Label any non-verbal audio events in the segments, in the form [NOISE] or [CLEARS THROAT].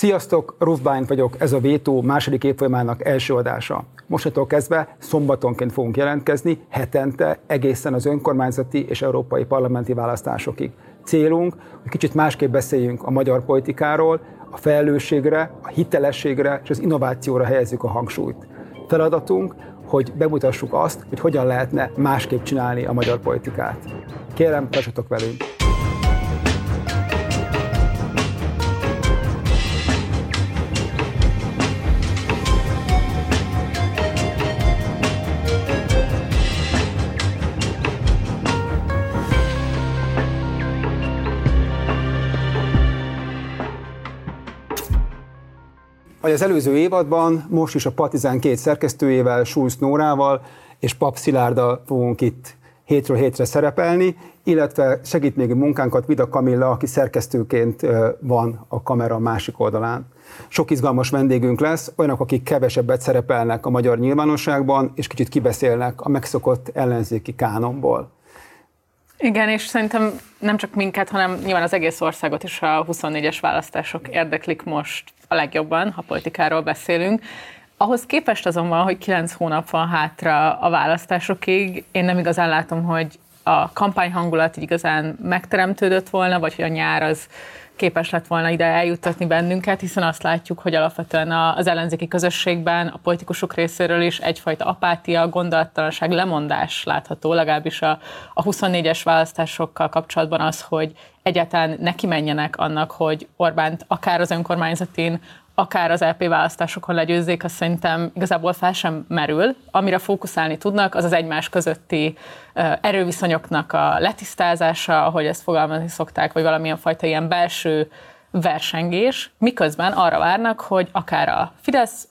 Sziasztok, Rufbány vagyok, ez a Vétó második évfolyamának első adása. Mostantól kezdve szombatonként fogunk jelentkezni, hetente, egészen az önkormányzati és európai parlamenti választásokig. Célunk, hogy kicsit másképp beszéljünk a magyar politikáról, a felelősségre, a hitelességre és az innovációra helyezzük a hangsúlyt. Feladatunk, hogy bemutassuk azt, hogy hogyan lehetne másképp csinálni a magyar politikát. Kérem, tartsatok velünk! Hogy az előző évadban most is a Partizán két szerkesztőjével, Schulz Nórával és Pap Szilárddal fogunk itt hétről hétre szerepelni, illetve segít még a munkánkat Vida Kamilla, aki szerkesztőként van a kamera másik oldalán. Sok izgalmas vendégünk lesz, olyanok, akik kevesebbet szerepelnek a magyar nyilvánosságban, és kicsit kibeszélnek a megszokott ellenzéki kánonból. Igen, és szerintem nem csak minket, hanem nyilván az egész országot is a 24-es választások érdeklik most a legjobban, ha politikáról beszélünk. Ahhoz képest azonban, hogy kilenc hónap van hátra a választásokig, én nem igazán látom, hogy a kampányhangulat igazán megteremtődött volna, vagy hogy a nyár az képes lett volna ide eljuttatni bennünket, hiszen azt látjuk, hogy alapvetően az ellenzéki közösségben a politikusok részéről is egyfajta apátia, gondolattalanság, lemondás látható, legalábbis a, a 24-es választásokkal kapcsolatban az, hogy egyáltalán neki menjenek annak, hogy Orbánt akár az önkormányzatin, akár az LP választásokon legyőzzék, azt szerintem igazából fel sem merül. Amire fókuszálni tudnak, az az egymás közötti erőviszonyoknak a letisztázása, ahogy ezt fogalmazni szokták, vagy valamilyen fajta ilyen belső versengés, miközben arra várnak, hogy akár a Fidesz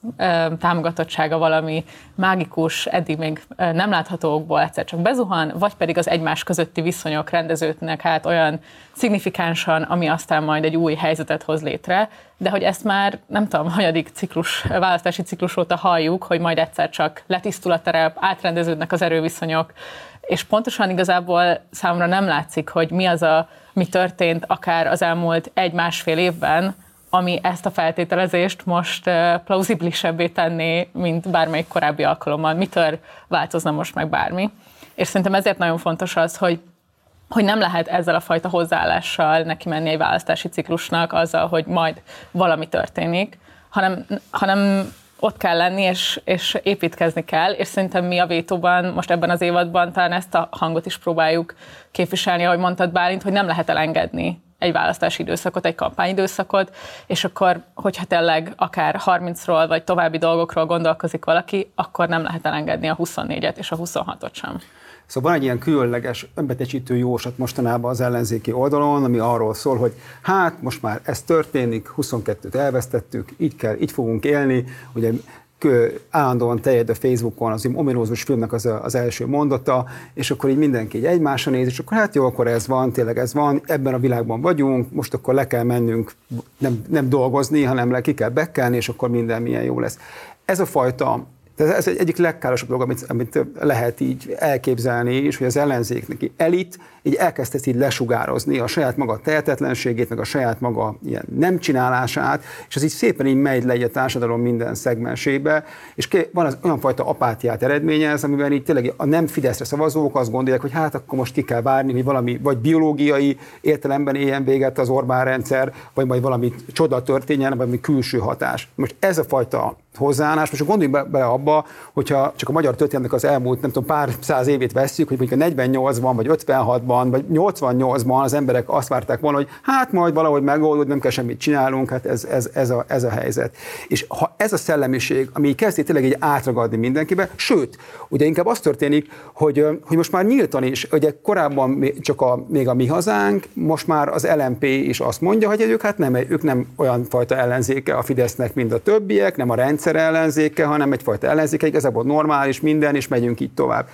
támogatottsága valami mágikus, eddig még nem láthatókból egyszer csak bezuhan, vagy pedig az egymás közötti viszonyok rendeződnek hát olyan szignifikánsan, ami aztán majd egy új helyzetet hoz létre, de hogy ezt már nem tudom, [LAUGHS] hanyadik ciklus, választási ciklus óta halljuk, hogy majd egyszer csak letisztul a terep, átrendeződnek az erőviszonyok, és pontosan igazából számomra nem látszik, hogy mi az a, mi történt akár az elmúlt egy-másfél évben, ami ezt a feltételezést most plauzibilisebbé tenné, mint bármelyik korábbi alkalommal. Mitől változna most meg bármi? És szerintem ezért nagyon fontos az, hogy hogy nem lehet ezzel a fajta hozzáállással neki menni egy választási ciklusnak azzal, hogy majd valami történik, hanem, hanem ott kell lenni, és, és építkezni kell, és szerintem mi a vétóban most ebben az évadban talán ezt a hangot is próbáljuk képviselni, ahogy mondtad Bálint, hogy nem lehet elengedni egy választási időszakot, egy kampányidőszakot, és akkor, hogyha tényleg akár 30-ról vagy további dolgokról gondolkozik valaki, akkor nem lehet elengedni a 24-et és a 26-ot sem. Szóval van egy ilyen különleges önbetecsítő jósat mostanában az ellenzéki oldalon, ami arról szól, hogy hát most már ez történik, 22-t elvesztettük, így kell, így fogunk élni, ugye állandóan terjed a Facebookon az ominózus filmnek az, az első mondata, és akkor így mindenki így egymásra néz, és akkor hát jó, akkor ez van, tényleg ez van, ebben a világban vagyunk, most akkor le kell mennünk nem, nem dolgozni, hanem le ki kell bekelni, és akkor minden milyen jó lesz. Ez a fajta tehát ez egy egyik legkárosabb dolog, amit, amit lehet így elképzelni, és hogy az ellenzék neki elit így elkezdte így lesugározni a saját maga tehetetlenségét, meg a saját maga ilyen nem csinálását, és az így szépen így megy le a társadalom minden szegmensébe, és van az olyan fajta apátiát eredményez, amiben így tényleg a nem Fideszre szavazók azt gondolják, hogy hát akkor most ki kell várni, hogy valami vagy biológiai értelemben éljen véget az Orbán rendszer, vagy majd valami csoda történjen, vagy valami külső hatás. Most ez a fajta hozzáállás. Most gondoljunk be, be abba, hogyha csak a magyar történetnek az elmúlt, nem tudom, pár száz évét vesszük, hogy mondjuk a 48-ban, vagy 56-ban, vagy 88-ban az emberek azt várták volna, hogy hát majd valahogy megoldod, nem kell semmit csinálunk, hát ez, ez, ez, a, ez a helyzet. És ha ez a szellemiség, ami kezdi tényleg így átragadni mindenkibe, sőt, ugye inkább az történik, hogy, hogy most már nyíltan is, ugye korábban csak a, még a mi hazánk, most már az LMP is azt mondja, hogy ők hát nem, ők nem olyan fajta ellenzéke a Fidesznek, mint a többiek, nem a rendszer, rendszer ellenzéke, hanem egyfajta ellenzéke, igazából normális minden, és megyünk így tovább.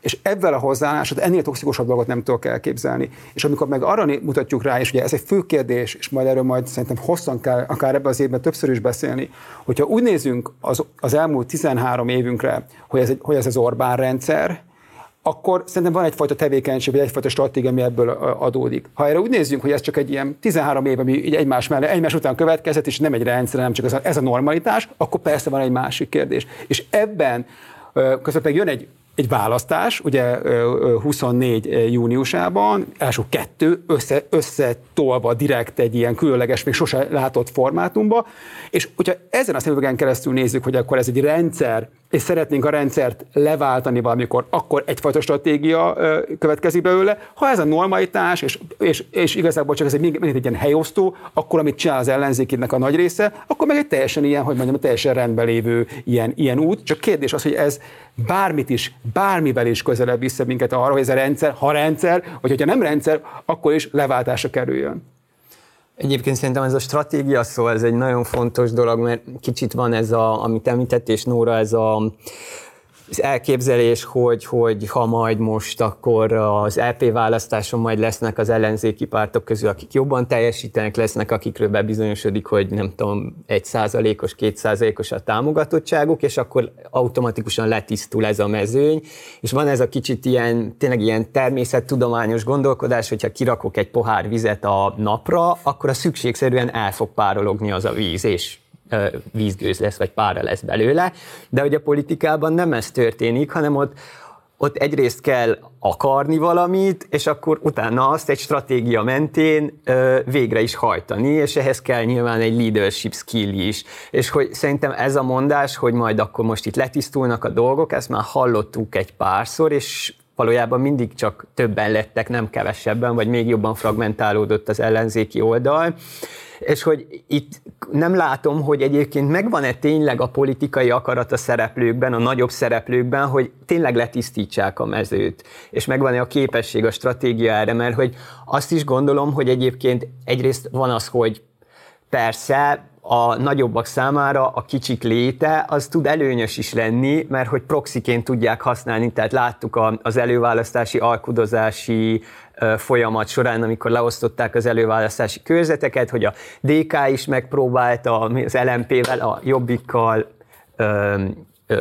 És ebben a hozzáállásod ennél toxikusabb dolgot nem tudok elképzelni. És amikor meg arra mutatjuk rá, és ugye ez egy fő kérdés, és majd erről majd szerintem hosszan kell akár ebben az évben többször is beszélni, hogyha úgy nézünk az, az elmúlt 13 évünkre, hogy ez, egy, hogy ez az Orbán rendszer, akkor szerintem van egyfajta tevékenység, vagy egyfajta stratégia, ami ebből adódik. Ha erre úgy nézzünk, hogy ez csak egy ilyen 13 év, ami így egymás mellé, egymás után következett, és nem egy rendszer, nem csak ez a, ez a normalitás, akkor persze van egy másik kérdés. És ebben közben pedig jön egy egy választás, ugye 24 júniusában, első kettő össze, összetolva direkt egy ilyen különleges, még sose látott formátumba, és hogyha ezen a szemüvegen keresztül nézzük, hogy akkor ez egy rendszer, és szeretnénk a rendszert leváltani valamikor, akkor egyfajta stratégia következik belőle. Ha ez a normalitás, és, és, és igazából csak ez egy, még egy ilyen helyosztó, akkor amit csinál az ellenzékének a nagy része, akkor meg egy teljesen ilyen, hogy mondjam, teljesen rendben lévő ilyen, ilyen út. Csak kérdés az, hogy ez bármit is, bármivel is közelebb vissza minket arra, hogy ez a rendszer, ha rendszer, vagy hogyha nem rendszer, akkor is leváltásra kerüljön. Egyébként szerintem ez a stratégia szó, ez egy nagyon fontos dolog, mert kicsit van ez a, amit említett, és Nóra, ez a az elképzelés, hogy, hogy ha majd most akkor az LP választáson majd lesznek az ellenzéki pártok közül, akik jobban teljesítenek, lesznek, akikről bebizonyosodik, hogy nem tudom, egy százalékos, két százalékos a támogatottságuk, és akkor automatikusan letisztul ez a mezőny, és van ez a kicsit ilyen, tényleg ilyen természettudományos gondolkodás, hogyha kirakok egy pohár vizet a napra, akkor a szükségszerűen el fog párologni az a víz, és vízgőz lesz, vagy pára lesz belőle, de hogy a politikában nem ez történik, hanem ott, ott egyrészt kell akarni valamit, és akkor utána azt egy stratégia mentén ö, végre is hajtani, és ehhez kell nyilván egy leadership skill is. És hogy szerintem ez a mondás, hogy majd akkor most itt letisztulnak a dolgok, ezt már hallottuk egy párszor, és valójában mindig csak többen lettek, nem kevesebben, vagy még jobban fragmentálódott az ellenzéki oldal. És hogy itt nem látom, hogy egyébként megvan-e tényleg a politikai akarat a szereplőkben, a nagyobb szereplőkben, hogy tényleg letisztítsák a mezőt, és megvan-e a képesség, a stratégia erre, mert hogy azt is gondolom, hogy egyébként egyrészt van az, hogy persze a nagyobbak számára a kicsik léte az tud előnyös is lenni, mert hogy proxiként tudják használni, tehát láttuk az előválasztási, alkudozási folyamat során, amikor leosztották az előválasztási körzeteket, hogy a DK is megpróbálta az LMP-vel, a Jobbikkal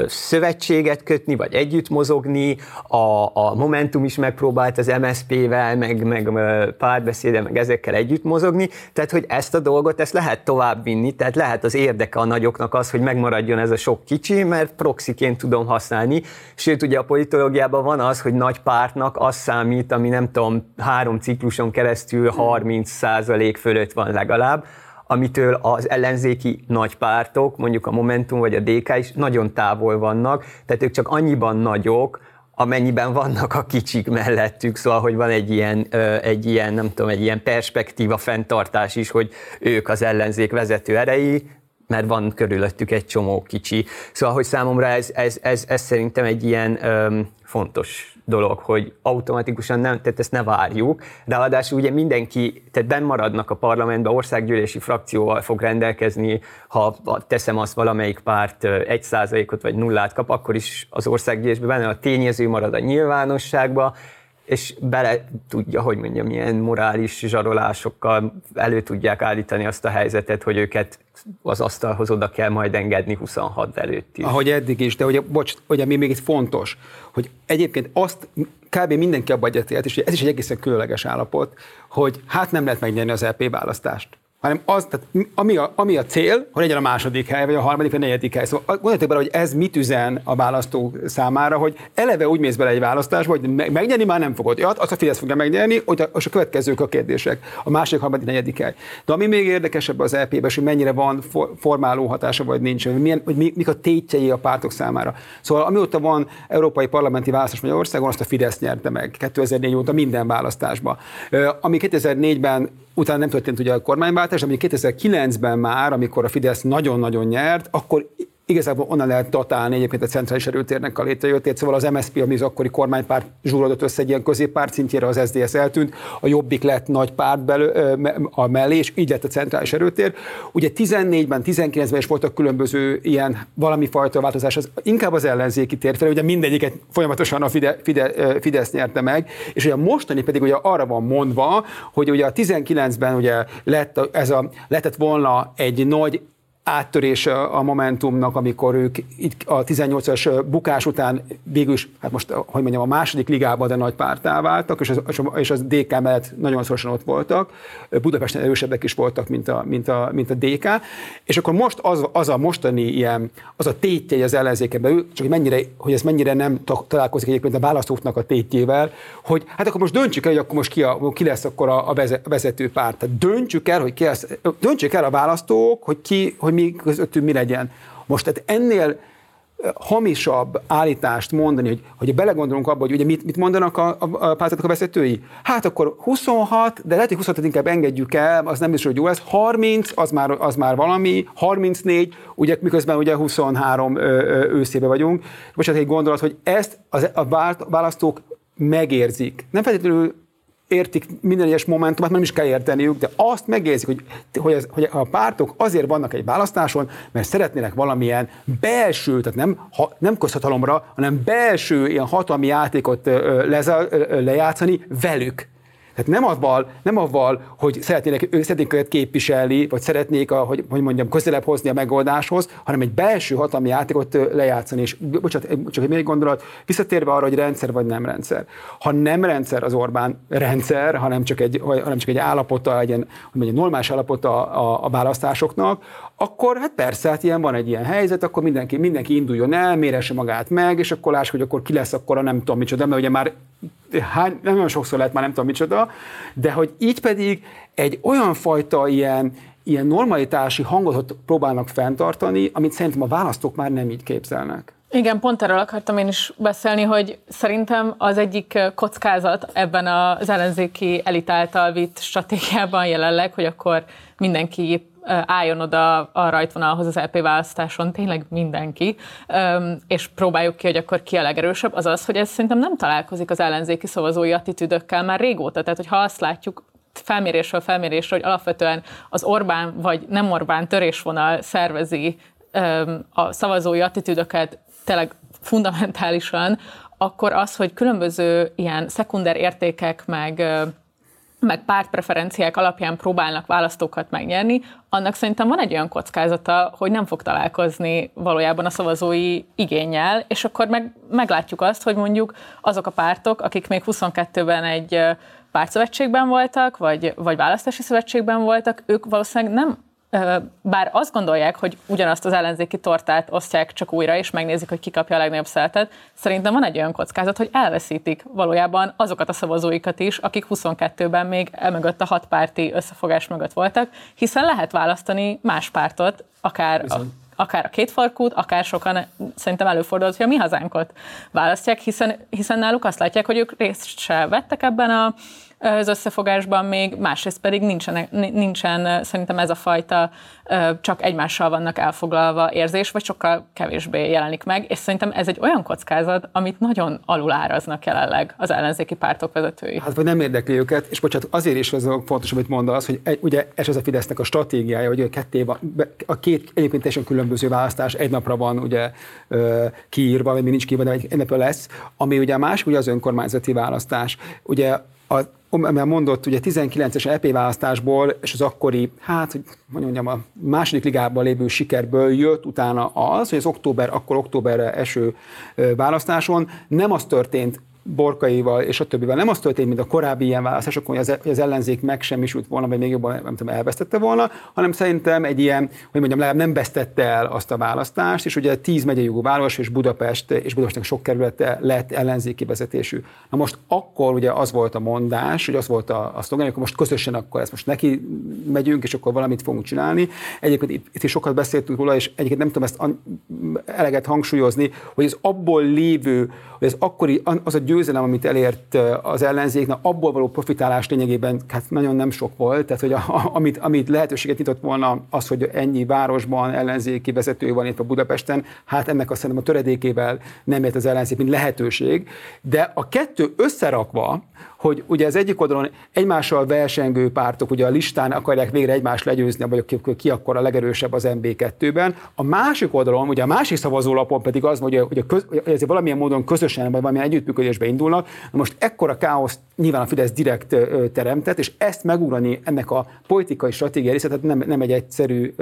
szövetséget kötni, vagy együtt mozogni, a, a Momentum is megpróbált az MSZP-vel, meg, meg párbeszéde, meg ezekkel együtt mozogni, tehát hogy ezt a dolgot, ezt lehet tovább vinni, tehát lehet az érdeke a nagyoknak az, hogy megmaradjon ez a sok kicsi, mert proxiként tudom használni, sőt ugye a politológiában van az, hogy nagy pártnak az számít, ami nem tudom, három cikluson keresztül 30% fölött van legalább, amitől az ellenzéki nagy pártok, mondjuk a Momentum vagy a DK is nagyon távol vannak, tehát ők csak annyiban nagyok, amennyiben vannak a kicsik mellettük, szóval, hogy van egy ilyen, egy ilyen, nem tudom, egy ilyen perspektíva fenntartás is, hogy ők az ellenzék vezető erei, mert van körülöttük egy csomó kicsi. Szóval, hogy számomra ez, ez, ez, ez szerintem egy ilyen fontos dolog, hogy automatikusan nem, tehát ezt ne várjuk. De Ráadásul ugye mindenki, tehát benn maradnak a parlamentben, országgyűlési frakcióval fog rendelkezni, ha teszem azt valamelyik párt egy százalékot vagy nullát kap, akkor is az országgyűlésben benne a tényező marad a nyilvánosságba, és bele tudja, hogy mondjam, milyen morális zsarolásokkal elő tudják állítani azt a helyzetet, hogy őket az asztalhoz oda kell majd engedni 26 előtt is. Ahogy eddig is, de ugye, bocs, ugye mi még itt fontos, hogy egyébként azt kb. mindenki abba egyetért, és ez is egy egészen különleges állapot, hogy hát nem lehet megnyerni az LP e választást hanem az, tehát ami a, ami a cél, hogy legyen a második hely, vagy a harmadik, vagy a negyedik hely. Szóval gondoljátok bele, hogy ez mit üzen a választó számára, hogy eleve úgy mész bele egy választásba, hogy megnyerni már nem fogod. Ja, azt a Fidesz fogja megnyerni, hogy a, a következők a kérdések. A második, harmadik, negyedik hely. De ami még érdekesebb az LP-ben, hogy mennyire van for, formáló hatása, vagy nincs, hogy, milyen, hogy mi, mik a tétjei a pártok számára. Szóval amióta van európai parlamenti választás Magyarországon, azt a Fidesz nyerte meg 2004 óta minden választásban. Ami 2004-ben utána nem történt ugye a kormányváltás, ami 2009-ben már, amikor a Fidesz nagyon-nagyon nyert, akkor igazából onnan lehet datálni egyébként a centrális erőtérnek a létrejöttét, szóval az MSZP, ami az akkori kormánypárt zsúrodott össze egy ilyen középpárt szintjére, az SDS eltűnt, a Jobbik lett nagy párt belő, a mellé, és így lett a centrális erőtér. Ugye 14-ben, 19-ben is voltak különböző ilyen valami fajta változás, az inkább az ellenzéki tér fel, ugye mindegyiket folyamatosan a Fide, Fide, Fidesz nyerte meg, és ugye mostani pedig ugye arra van mondva, hogy ugye a 19-ben ugye lett ez a, lehetett volna egy nagy áttörése a Momentumnak, amikor ők itt a 18-as bukás után végül is, hát most, hogy mondjam, a második ligában, de nagy pártá váltak, és az, és az DK mellett nagyon szorosan ott voltak. Budapesten erősebbek is voltak, mint a, mint a, mint a DK. És akkor most az, az a mostani ilyen, az a tétje az ellenzéken csak hogy, mennyire, hogy ez mennyire nem találkozik egyébként a választóknak a tétjével, hogy hát akkor most döntsük el, hogy akkor most ki, a, ki lesz akkor a, a vezető párt. Tehát döntsük el, hogy ki lesz, döntsük el a választók, hogy ki, hogy mi közöttünk mi legyen. Most tehát ennél hamisabb állítást mondani, hogy, hogy belegondolunk abba, hogy ugye mit, mit mondanak a, a, a pártok a vezetői? Hát akkor 26, de lehet, hogy 26 inkább engedjük el, az nem biztos, hogy jó lesz. 30, az már, az már valami, 34, ugye miközben ugye 23 ö, ö, őszébe vagyunk. Most egy gondolat, hogy ezt az, a választók megérzik. Nem feltétlenül értik minden egyes momentumát, nem is kell érteniük, de azt megérzik, hogy, hogy, ez, hogy a pártok azért vannak egy választáson, mert szeretnének valamilyen belső, tehát nem, ha, nem közhatalomra, hanem belső ilyen hatalmi játékot leze, lejátszani velük. Tehát nem avval, nem avval hogy szeretnének, szeretnék őket képviselni, vagy szeretnék, a, hogy, hogy mondjam, közelebb hozni a megoldáshoz, hanem egy belső hatalmi játékot lejátszani. És bocsánat, csak egy még gondolat, visszatérve arra, hogy rendszer vagy nem rendszer. Ha nem rendszer az Orbán rendszer, hanem csak egy, hanem csak egy állapota, egy, hogy mondjam, normális állapota a, a választásoknak, akkor hát persze, hát ilyen van egy ilyen helyzet, akkor mindenki, mindenki induljon el, méresse magát meg, és akkor láss, hogy akkor ki lesz akkor a nem tudom micsoda, mert ugye már hány, nem olyan sokszor lehet már nem tudom micsoda, de hogy így pedig egy olyan fajta ilyen, ilyen normalitási hangot próbálnak fenntartani, amit szerintem a választók már nem így képzelnek. Igen, pont erről akartam én is beszélni, hogy szerintem az egyik kockázat ebben az ellenzéki elit által vitt stratégiában jelenleg, hogy akkor mindenki álljon oda a rajtvonalhoz az LP választáson, tényleg mindenki, és próbáljuk ki, hogy akkor ki a legerősebb, az az, hogy ez szerintem nem találkozik az ellenzéki szavazói attitűdökkel már régóta. Tehát, hogyha azt látjuk, felmérésről felmérésről, hogy alapvetően az Orbán vagy nem Orbán törésvonal szervezi a szavazói attitűdöket tényleg fundamentálisan, akkor az, hogy különböző ilyen szekunder értékek, meg meg pártpreferenciák alapján próbálnak választókat megnyerni, annak szerintem van egy olyan kockázata, hogy nem fog találkozni valójában a szavazói igényel, és akkor meg, meglátjuk azt, hogy mondjuk azok a pártok, akik még 22-ben egy pártszövetségben voltak, vagy, vagy választási szövetségben voltak, ők valószínűleg nem bár azt gondolják, hogy ugyanazt az ellenzéki tortát osztják csak újra, és megnézik, hogy ki kapja a legnagyobb szeretet, szerintem van egy olyan kockázat, hogy elveszítik valójában azokat a szavazóikat is, akik 22-ben még emögött a hat párti összefogás mögött voltak, hiszen lehet választani más pártot, akár a, akár a kétfarkút, akár sokan szerintem előfordult, hogy a mi hazánkot választják, hiszen, hiszen náluk azt látják, hogy ők részt se vettek ebben a az összefogásban még, másrészt pedig nincsen, nincsen szerintem ez a fajta csak egymással vannak elfoglalva érzés, vagy sokkal kevésbé jelenik meg, és szerintem ez egy olyan kockázat, amit nagyon aluláraznak jelenleg az ellenzéki pártok vezetői. Hát vagy nem érdekli őket, és bocsánat, azért is az fontos, amit mondasz, hogy egy, ugye ez az a Fidesznek a stratégiája, hogy ketté van, a két egyébként teljesen különböző választás egy napra van ugye kiírva, vagy mi nincs kiírva, de egy napra lesz, ami ugye a másik ugye az önkormányzati választás. Ugye a mert mondott, ugye 19-es EP választásból, és az akkori, hát, hogy mondjam, a második ligában lévő sikerből jött utána az, hogy az október, akkor októberre eső választáson. Nem az történt, Borkaival és a többivel. Nem az történt, mint a korábbi ilyen választásokon, hogy az, hogy az ellenzék megsemmisült volna, vagy még jobban nem tudom, elvesztette volna, hanem szerintem egy ilyen, hogy mondjam, legalább nem vesztette el azt a választást, és ugye 10 megyei jogú város és Budapest és Budapestnek sok kerülete lett ellenzéki vezetésű. Na most akkor ugye az volt a mondás, hogy az volt a, a szlogen, hogy most közösen akkor ezt most neki megyünk, és akkor valamit fogunk csinálni. Egyébként itt, itt is sokat beszéltünk róla, és egyébként nem tudom ezt eleget hangsúlyozni, hogy az abból lévő, hogy az akkori, az a győzelem, győzelem, amit elért az ellenzék, na abból való profitálás lényegében hát nagyon nem sok volt, tehát hogy a, amit, amit lehetőséget nyitott volna az, hogy ennyi városban ellenzéki vezető van itt a Budapesten, hát ennek azt szerintem a töredékével nem ért az ellenzék, mint lehetőség, de a kettő összerakva, hogy ugye az egyik oldalon egymással versengő pártok ugye a listán akarják végre egymást legyőzni, vagy ki, ki akkor a legerősebb az MB2-ben. A másik oldalon, ugye a másik szavazólapon pedig az, hogy, hogy, a köz, hogy valamilyen módon közösen, vagy valamilyen együttműködésbe indulnak. Na most ekkora káoszt nyilván a Fidesz direkt teremtett, és ezt megugrani ennek a politikai stratégiai részletet nem, nem egy egyszerű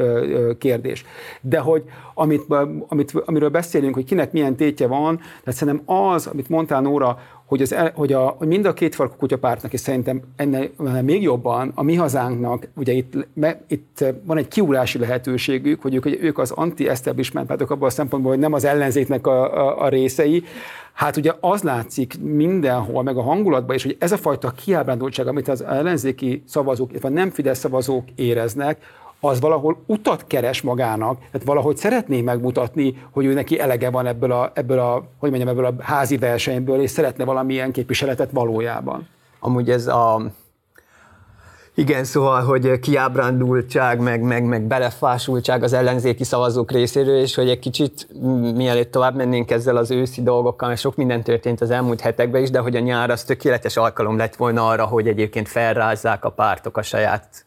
kérdés. De hogy amit, amit, amiről beszélünk, hogy kinek milyen tétje van, tehát szerintem az, amit mondtál Nóra, hogy, az, hogy, a, hogy mind a két farkú kutyapártnak, és szerintem ennél még jobban a mi hazánknak, ugye itt, me, itt van egy kiúrási lehetőségük, hogy ők, hogy ők az anti-establishment pártok abban a szempontból, hogy nem az ellenzéknek a, a, a részei, Hát ugye az látszik mindenhol, meg a hangulatban is, hogy ez a fajta kiábrándultság, amit az ellenzéki szavazók, illetve nem Fidesz szavazók éreznek, az valahol utat keres magának, tehát valahogy szeretné megmutatni, hogy ő neki elege van ebből a, ebből a, hogy mondjam, ebből a házi versenyből, és szeretne valamilyen képviseletet valójában. Amúgy ez a igen, szóval, hogy kiábrándultság, meg, meg, meg belefásultság az ellenzéki szavazók részéről, és hogy egy kicsit mielőtt tovább mennénk ezzel az őszi dolgokkal, mert sok minden történt az elmúlt hetekben is, de hogy a nyár az tökéletes alkalom lett volna arra, hogy egyébként felrázzák a pártok a saját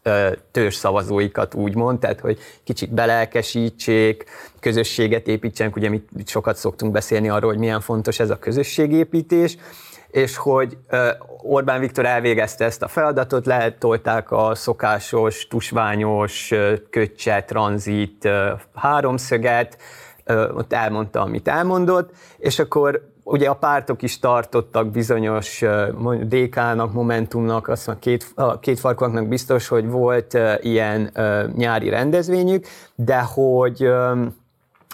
törzs szavazóikat, úgymond, tehát hogy kicsit belelkesítsék, közösséget építsenek, ugye mi sokat szoktunk beszélni arról, hogy milyen fontos ez a közösségépítés, és hogy Orbán Viktor elvégezte ezt a feladatot, lehet tolták a szokásos, tusványos, köccse, tranzit háromszöget, ott elmondta, amit elmondott, és akkor ugye a pártok is tartottak bizonyos DK-nak, Momentumnak, azt mondja, két, a két farkaknak biztos, hogy volt ilyen nyári rendezvényük, de hogy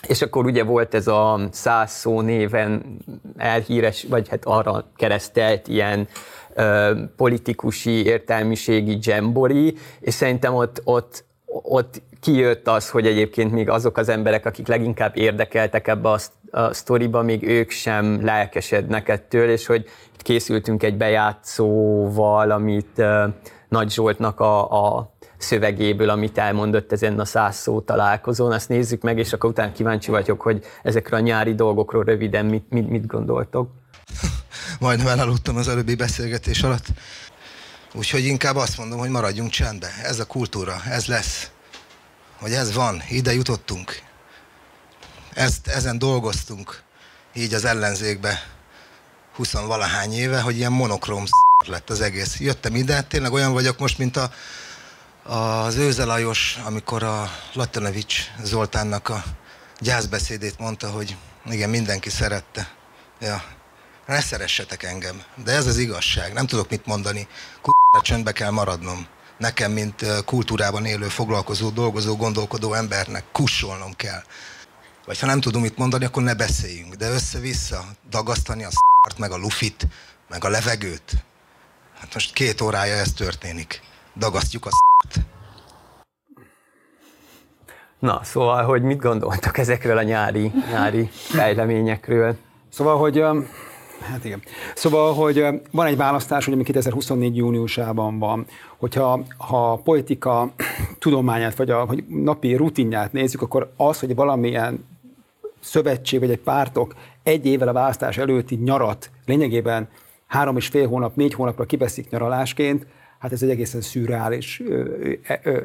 és akkor ugye volt ez a száz szó néven elhíres, vagy hát arra keresztelt ilyen ö, politikusi, értelmiségi dzsembori, és szerintem ott, ott, ott kijött az, hogy egyébként még azok az emberek, akik leginkább érdekeltek ebbe a, a sztoriba, még ők sem lelkesednek ettől, és hogy itt készültünk egy bejátszóval, amit uh, Nagy Zsoltnak a, a szövegéből, amit elmondott ezen a száz szó találkozón. Azt nézzük meg, és akkor utána kíváncsi vagyok, hogy ezekről a nyári dolgokról röviden mit, mit, mit gondoltok. [LAUGHS] Majdnem elaludtam az előbbi beszélgetés alatt. Úgyhogy inkább azt mondom, hogy maradjunk csendbe. Ez a kultúra, ez lesz. Hogy ez van, ide jutottunk. Ezt, ezen dolgoztunk így az ellenzékbe 20 valahány éve, hogy ilyen monokróm [LAUGHS] lett az egész. Jöttem ide, tényleg olyan vagyok most, mint a az Őze Lajos, amikor a Latanovics Zoltánnak a gyászbeszédét mondta, hogy igen, mindenki szerette. Ja, ne szeressetek engem. De ez az igazság. Nem tudok mit mondani. Kurva csöndbe kell maradnom. Nekem, mint kultúrában élő, foglalkozó, dolgozó, gondolkodó embernek kussolnom kell. Vagy ha nem tudom mit mondani, akkor ne beszéljünk. De össze-vissza dagasztani a szart, meg a lufit, meg a levegőt. Hát most két órája ez történik. Dagasztjuk a Na, szóval, hogy mit gondoltak ezekről a nyári, nyári fejleményekről? Szóval, hogy Hát igen. Szóval, hogy van egy választás, hogy ami 2024. júniusában van, hogyha ha a politika [CLEARS THROAT] tudományát, vagy a vagy napi rutinját nézzük, akkor az, hogy valamilyen szövetség, vagy egy pártok egy évvel a választás előtti nyarat lényegében három és fél hónap, négy hónapra kiveszik nyaralásként, hát ez egy egészen szürreális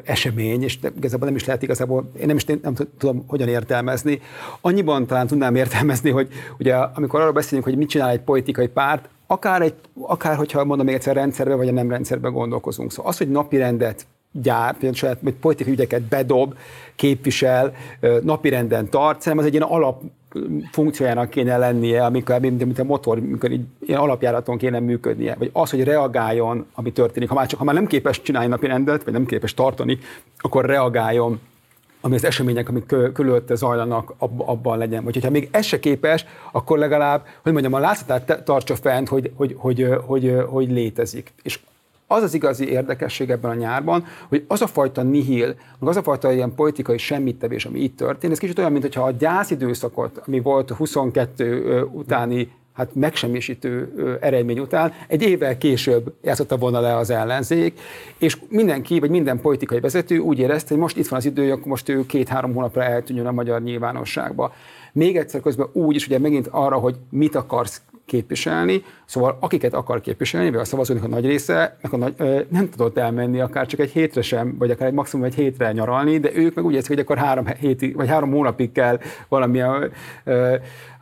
esemény, és igazából nem is lehet igazából, én nem is nem tudom hogyan értelmezni. Annyiban talán tudnám értelmezni, hogy ugye amikor arról beszélünk, hogy mit csinál egy politikai párt, akár, egy, akár hogyha mondom még egyszer rendszerbe, vagy a nem rendszerbe gondolkozunk. Szóval az, hogy napi rendet gyárt, vagy saját vagy politikai ügyeket bedob, képvisel, napirenden tart, szerintem az egy ilyen alap funkciójának kéne lennie, amikor, mint, mint a motor, amikor így ilyen alapjáraton kéne működnie, vagy az, hogy reagáljon, ami történik. Ha már, csak, ha már nem képes csinálni napi rendet, vagy nem képes tartani, akkor reagáljon ami az események, amik körülötte zajlanak, abban legyen. Vagy hogyha még ez se képes, akkor legalább, hogy mondjam, a látszatát tartsa fent, hogy, hogy, hogy, hogy, hogy létezik. És az az igazi érdekesség ebben a nyárban, hogy az a fajta nihil, az a fajta ilyen politikai semmittevés, ami itt történt, ez kicsit olyan, mintha a gyászidőszakot, ami volt 22 utáni hát megsemmisítő eredmény után egy évvel később játszotta volna le az ellenzék, és mindenki, vagy minden politikai vezető úgy érezte, hogy most itt van az idő, akkor most ő két-három hónapra eltűnjön a magyar nyilvánosságba. Még egyszer közben úgy is, ugye megint arra, hogy mit akarsz képviselni, szóval akiket akar képviselni, vagy a szavazónak a nagy része a nagy, nem tudott elmenni akár csak egy hétre sem, vagy akár egy maximum egy hétre nyaralni, de ők meg úgy érzik, hogy akkor három hétig, vagy három hónapig kell valamilyen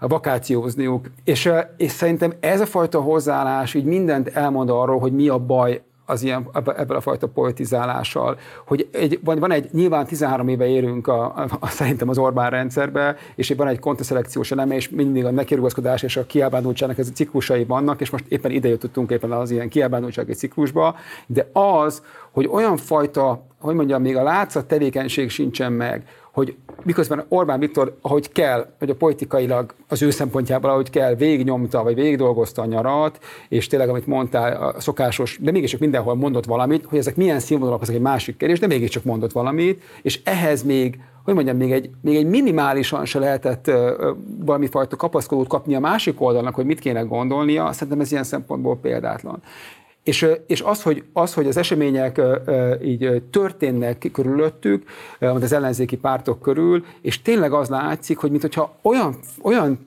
vakációzniuk. És, és szerintem ez a fajta hozzáállás így mindent elmond arról, hogy mi a baj az ilyen, ebben a fajta politizálással, hogy egy, van, van egy, nyilván 13 éve érünk a, a, a, szerintem az Orbán rendszerbe, és van egy kontraszelekciós eleme, és mindig a nekirugaszkodás és a kiábánultságnak ez a ciklusai vannak, és most éppen ide jutottunk éppen az ilyen kiábánultsági ciklusba, de az, hogy olyan fajta, hogy mondjam, még a látszat tevékenység sincsen meg, hogy miközben Orbán Viktor, ahogy kell, vagy a politikailag az ő szempontjából, ahogy kell, végignyomta, vagy végigdolgozta a nyarat, és tényleg, amit mondtál, a szokásos, de mégiscsak mindenhol mondott valamit, hogy ezek milyen színvonalak, az egy másik kérdés, de mégiscsak mondott valamit, és ehhez még hogy mondjam, még egy, még egy minimálisan se lehetett valami fajta kapaszkodót kapni a másik oldalnak, hogy mit kéne gondolnia, szerintem ez ilyen szempontból példátlan. És, és az, hogy, az, hogy az események így történnek körülöttük, az ellenzéki pártok körül, és tényleg az látszik, hogy mintha olyan, olyan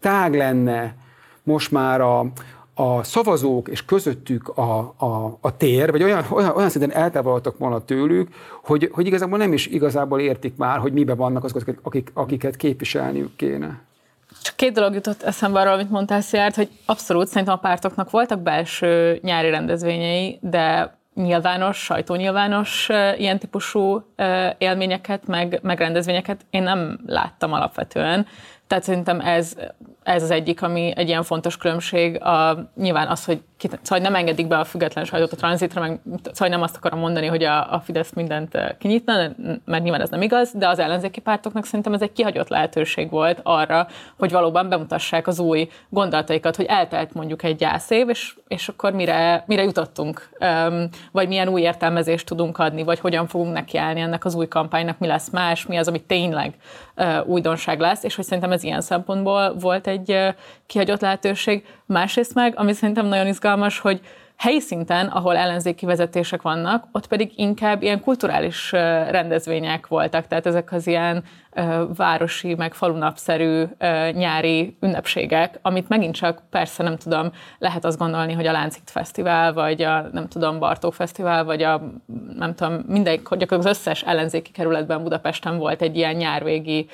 tág lenne most már a, a szavazók és közöttük a, a, a tér, vagy olyan, olyan, olyan szinten eltávolodtak volna tőlük, hogy, hogy igazából nem is igazából értik már, hogy mibe vannak azok, akik, akiket képviselniük kéne. Csak két dolog jutott eszembe arról, amit mondtál, Szilárd, hogy abszolút szerintem a pártoknak voltak belső nyári rendezvényei, de nyilvános, sajtónyilvános ilyen típusú élményeket, meg, meg rendezvényeket én nem láttam alapvetően. Tehát szerintem ez, ez az egyik, ami egy ilyen fontos különbség. A, nyilván az, hogy, ki, szóval nem engedik be a független sajtót a tranzitra, meg szóval nem azt akarom mondani, hogy a, a Fidesz mindent eh, kinyitna, mert nyilván ez nem igaz, de az ellenzéki pártoknak szerintem ez egy kihagyott lehetőség volt arra, hogy valóban bemutassák az új gondolataikat, hogy eltelt mondjuk egy gyászév, és, és akkor mire, mire jutottunk, vagy milyen új értelmezést tudunk adni, vagy hogyan fogunk nekiállni ennek az új kampánynak, mi lesz más, mi az, ami tényleg uh, újdonság lesz, és hogy szerintem ez ilyen szempontból volt egy kihagyott lehetőség. Másrészt meg, ami szerintem nagyon izgalmas, hogy helyi szinten, ahol ellenzéki vezetések vannak, ott pedig inkább ilyen kulturális rendezvények voltak, tehát ezek az ilyen városi, meg falunapszerű nyári ünnepségek, amit megint csak persze nem tudom, lehet azt gondolni, hogy a Láncít Fesztivál, vagy a nem tudom, Bartó Fesztivál, vagy a nem tudom, mindegy, hogy az összes ellenzéki kerületben Budapesten volt egy ilyen nyárvégi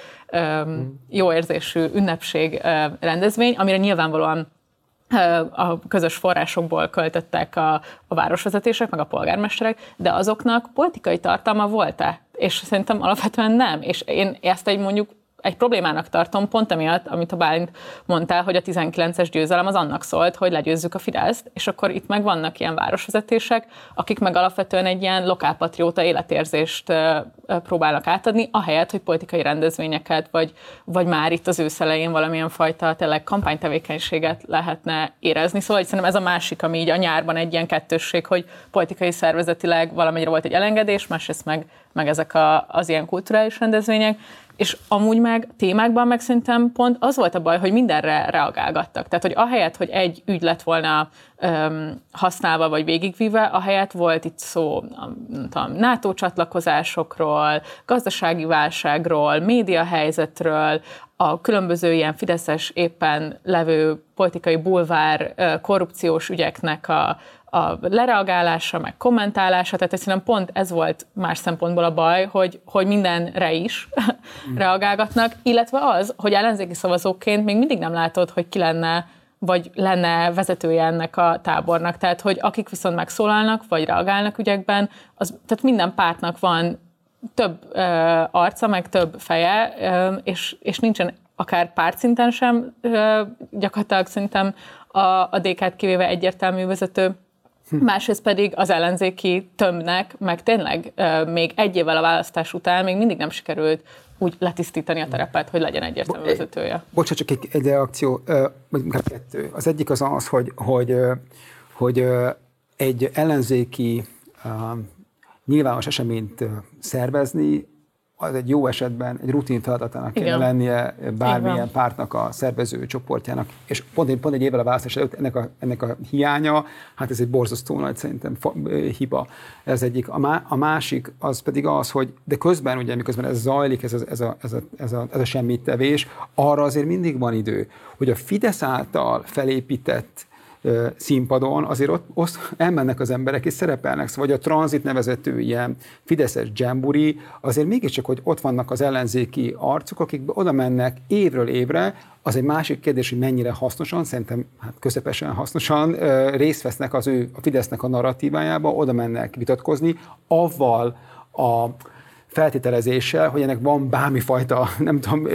jó érzésű ünnepség rendezvény, amire nyilvánvalóan a közös forrásokból költöttek a, a városvezetések, meg a polgármesterek, de azoknak politikai tartalma volt-e? És szerintem alapvetően nem. És én ezt egy mondjuk egy problémának tartom, pont emiatt, amit a Bálint mondtál, hogy a 19-es győzelem az annak szólt, hogy legyőzzük a Fideszt, és akkor itt meg vannak ilyen városvezetések, akik meg alapvetően egy ilyen lokálpatrióta életérzést próbálnak átadni, ahelyett, hogy politikai rendezvényeket, vagy, vagy már itt az őszelején valamilyen fajta tényleg kampánytevékenységet lehetne érezni. Szóval szerintem ez a másik, ami így a nyárban egy ilyen kettősség, hogy politikai szervezetileg valamennyire volt egy elengedés, másrészt meg, meg ezek a, az ilyen kulturális rendezvények, és amúgy meg témákban meg szerintem pont az volt a baj, hogy mindenre reagálgattak. Tehát, hogy ahelyett, hogy egy ügy lett volna öm, használva vagy végigvíve, ahelyett volt itt szó a NATO csatlakozásokról, gazdasági válságról, médiahelyzetről, a különböző ilyen fideszes éppen levő politikai bulvár korrupciós ügyeknek a, a lereagálása, meg kommentálása, tehát egyszerűen pont ez volt más szempontból a baj, hogy, hogy mindenre is mm. [LAUGHS] reagálgatnak, illetve az, hogy ellenzéki szavazóként még mindig nem látod, hogy ki lenne vagy lenne vezetője ennek a tábornak. Tehát, hogy akik viszont megszólalnak, vagy reagálnak ügyekben, az, tehát minden pártnak van több ö, arca, meg több feje, ö, és, és nincsen akár pártszinten sem ö, gyakorlatilag szerintem a, a DK-t kivéve egyértelmű vezető Hm. Másrészt pedig az ellenzéki tömbnek, meg tényleg még egy évvel a választás után még mindig nem sikerült úgy letisztítani a terepet, hogy legyen egyértelmű vezetője. Bocsánat, csak egy, egy reakció, vagy kettő. Az egyik az az, hogy, hogy, hogy egy ellenzéki nyilvános eseményt szervezni, az egy jó esetben egy rutin feladatának kéne Igen. lennie bármilyen pártnak a szervező csoportjának. És pont, egy- pont egy évvel a választás előtt ennek a, ennek a hiánya, hát ez egy borzasztó nagy szerintem fa, hiba. Ez egyik. A, má, a másik az pedig az, hogy de közben, ugye miközben ez zajlik, ez a, ez a, ez a, ez a, ez a semmittevés, arra azért mindig van idő, hogy a Fidesz által felépített színpadon, azért ott, ott elmennek az emberek és szerepelnek. Szóval vagy a tranzit nevezető ilyen Fideszes dzsamburi, azért mégiscsak, hogy ott vannak az ellenzéki arcok, akik oda mennek évről évre, az egy másik kérdés, hogy mennyire hasznosan, szerintem hát közepesen hasznosan részt vesznek az ő, a Fidesznek a narratívájába, oda mennek vitatkozni, avval a feltételezéssel, hogy ennek van bármifajta, [LAUGHS] nem tudom,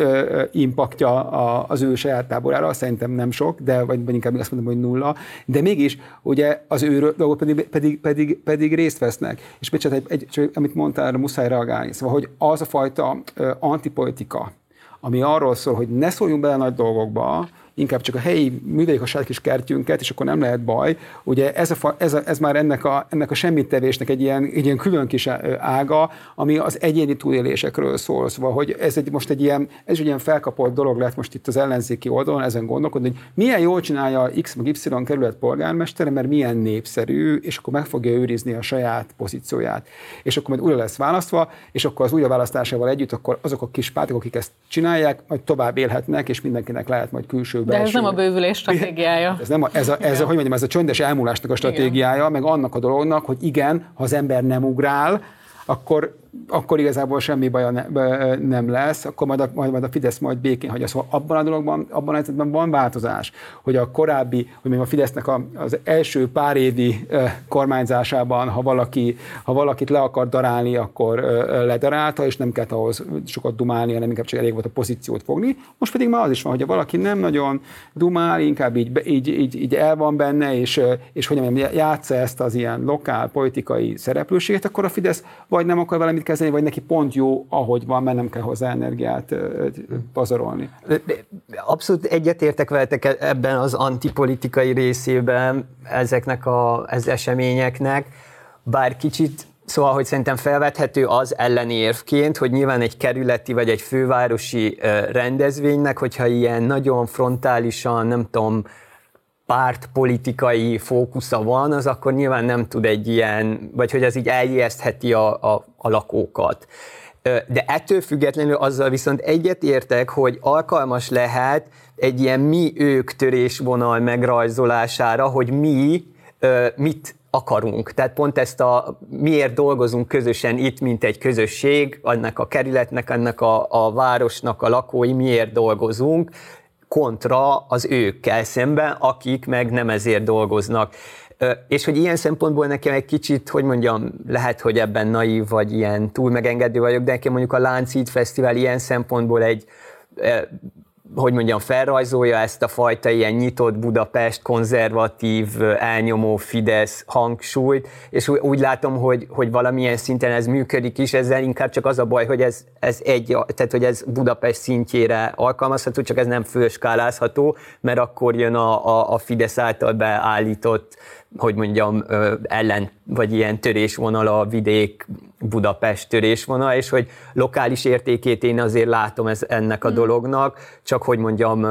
impaktja az ő saját táborára, szerintem nem sok, de vagy, vagy inkább azt mondom, hogy nulla, de mégis ugye az ő dolgok pedig, pedig, pedig, pedig részt vesznek. És csak, egy, egy, csak amit mondtál, erre muszáj reagálni. Szóval, hogy az a fajta antipolitika, ami arról szól, hogy ne szóljunk bele nagy dolgokba, inkább csak a helyi műveljük a saját kis kertjünket, és akkor nem lehet baj. Ugye ez, a, ez, a, ez már ennek a, ennek a semmittevésnek egy ilyen, egy ilyen külön kis ága, ami az egyéni túlélésekről szól. Szóval, hogy ez egy, most egy ilyen, ez egy ilyen felkapott dolog lett most itt az ellenzéki oldalon, ezen gondolkodni, hogy milyen jól csinálja X meg Y kerület polgármestere, mert milyen népszerű, és akkor meg fogja őrizni a saját pozícióját. És akkor majd újra lesz választva, és akkor az újraválasztásával együtt, akkor azok a kis pártok, akik ezt csinálják, majd tovább élhetnek, és mindenkinek lehet majd külső De ez belső- nem a bővülés stratégiája. ez nem a, ez, a, ez a, hogy mondjam, ez a csöndes elmúlásnak a stratégiája, meg annak a dolognak, hogy igen, ha az ember nem ugrál, akkor, akkor igazából semmi baja ne, nem lesz, akkor majd a, majd, majd a Fidesz majd békén hagyja. Szóval abban a dologban, abban a helyzetben van változás, hogy a korábbi, hogy mondjam, a Fidesznek a, az első pár évi kormányzásában, ha, valaki, ha valakit le akar darálni, akkor ledarálta, és nem kellett ahhoz sokat dumálni, hanem inkább csak elég volt a pozíciót fogni. Most pedig már az is van, hogy valaki nem nagyon dumál, inkább így, így, így, így el van benne, és, és hogy mondjam, játsza ezt az ilyen lokál politikai szereplőséget, akkor a Fidesz vagy nem akar vele mit kezdeni, vagy neki pont jó, ahogy van, mert nem kell hozzá energiát pazarolni. Abszolút egyetértek veletek e- ebben az antipolitikai részében ezeknek a, az eseményeknek, bár kicsit Szóval, hogy szerintem felvethető az ellenérvként, hogy nyilván egy kerületi vagy egy fővárosi rendezvénynek, hogyha ilyen nagyon frontálisan, nem tudom, pártpolitikai fókusza van, az akkor nyilván nem tud egy ilyen, vagy hogy az így eljesztheti a, a, a lakókat. De ettől függetlenül azzal viszont egyet értek, hogy alkalmas lehet egy ilyen mi-ők törésvonal megrajzolására, hogy mi mit akarunk. Tehát pont ezt a miért dolgozunk közösen itt, mint egy közösség, annak a kerületnek, annak a, a városnak a lakói miért dolgozunk, kontra az őkkel szemben, akik meg nem ezért dolgoznak. És hogy ilyen szempontból nekem egy kicsit, hogy mondjam, lehet, hogy ebben naív vagy ilyen túl megengedő vagyok, de nekem mondjuk a Láncid Fesztivál ilyen szempontból egy hogy mondjam, felrajzolja ezt a fajta ilyen nyitott Budapest, konzervatív, elnyomó Fidesz hangsúlyt, és úgy látom, hogy, hogy valamilyen szinten ez működik is, ezzel inkább csak az a baj, hogy ez, ez egy, tehát hogy ez Budapest szintjére alkalmazható, csak ez nem fölskálázható, mert akkor jön a, a, a Fidesz által beállított hogy mondjam, ellen, vagy ilyen törésvonal a vidék Budapest törésvonal, és hogy lokális értékét én azért látom ez, ennek a dolognak, csak hogy mondjam,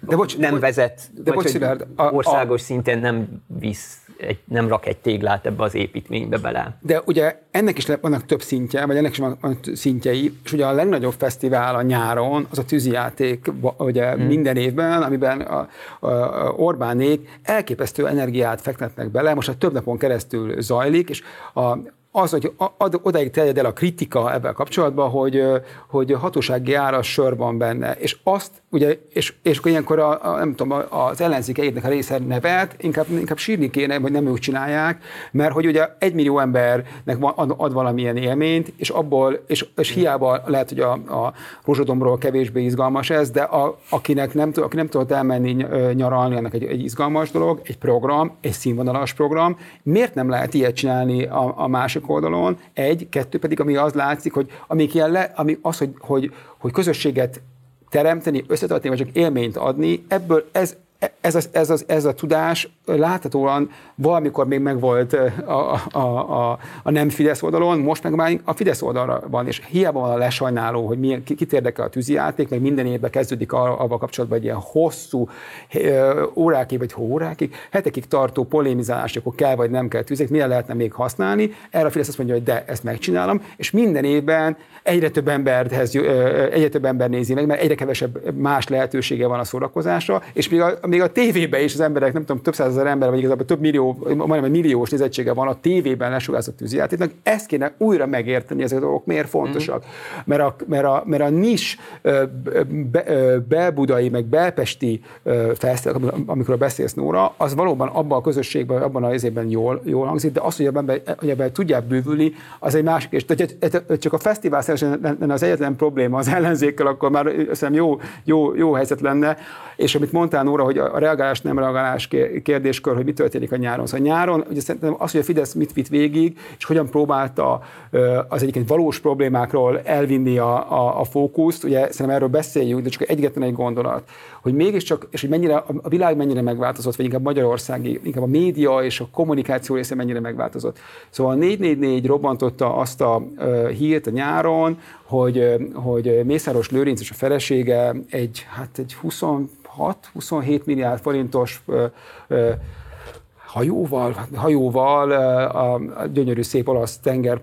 De bocs, nem bocs- vezet, de vagy bocs, hogy Szilárd, a- a- országos szinten nem visz, egy, nem rak egy téglát ebbe az építménybe bele. De ugye ennek is vannak több szintje, vagy ennek is vannak szintjei, és ugye a legnagyobb fesztivál a nyáron az a tűzijáték ugye hmm. minden évben, amiben a, a, a Orbánék elképesztő energiát fektetnek bele, most a több napon keresztül zajlik, és a, az, hogy a- ad, odaig terjed el a kritika ebben kapcsolatban, hogy, hogy hatósági áras sör van benne, és azt, ugye, és, és akkor ilyenkor a, a, nem tudom, az ellenzék egyiknek a része nevet, inkább, inkább sírni kéne, hogy nem ők csinálják, mert hogy ugye egy millió embernek van, ad, ad valamilyen élményt, és abból, és, és hiába lehet, hogy a, a Rózsadomról kevésbé izgalmas ez, de a, akinek nem, aki nem tudott elmenni nyaralni, annak egy, egy izgalmas dolog, egy program, egy színvonalas program, miért nem lehet ilyet csinálni a, a másik oldalon? Egy, kettő pedig, ami az látszik, hogy amik ilyen ami az, hogy, hogy, hogy közösséget teremteni, összetartani, vagy csak élményt adni, ebből ez ez a, ez, a, ez a tudás láthatóan valamikor még megvolt a, a, a, a nem Fidesz oldalon, most meg már a Fidesz oldalra van, és hiába van a lesajnáló, hogy milyen, kit érdekel a tűzijáték, meg minden évben kezdődik avval kapcsolatban egy ilyen hosszú órákig, vagy órákig, hetekig tartó polémizálás, akkor kell vagy nem kell tűzek, milyen lehetne még használni. Erre a Fidesz azt mondja, hogy de ezt megcsinálom, és minden évben egyre több emberhez, egyre több ember nézi meg, mert egyre kevesebb más lehetősége van a szórakozásra, és még a, még a tévében is az emberek, nem tudom, több százezer ember, vagy igazából több millió, majdnem egy milliós nézettsége van a tévében lesugázott tűzijátéknak, ezt kéne újra megérteni, ezek a dolgok miért fontosak. Mm. Mert, a, mert, a, mert a nis be, belbudai, meg belpesti fesztivál, amikor beszélsz Nóra, az valóban abban a közösségben, abban a részében jól, jól hangzik, de az, hogy ebben, hogy ebben tudják bővülni, az egy másik. És csak a fesztivál lenne az egyetlen probléma az ellenzékkel, akkor már szerintem jó, jó, jó helyzet lenne. És amit mondtál Nóra, hogy a reagálás nem reagálás kérdéskör, hogy mi történik a nyáron. Szóval nyáron, ugye szerintem az, hogy a Fidesz mit vitt végig, és hogyan próbálta az egyébként valós problémákról elvinni a, a, a fókuszt, ugye szerintem erről beszéljünk, de csak egyetlen egy gondolat, hogy mégiscsak, és hogy mennyire, a világ mennyire megváltozott, vagy inkább Magyarországi, inkább a média és a kommunikáció része mennyire megváltozott. Szóval a 444 robbantotta azt a hírt a nyáron, hogy, hogy Mészáros Lőrinc és a felesége egy, hát egy 26-27 milliárd forintos hajóval, hajóval a gyönyörű szép olasz tenger,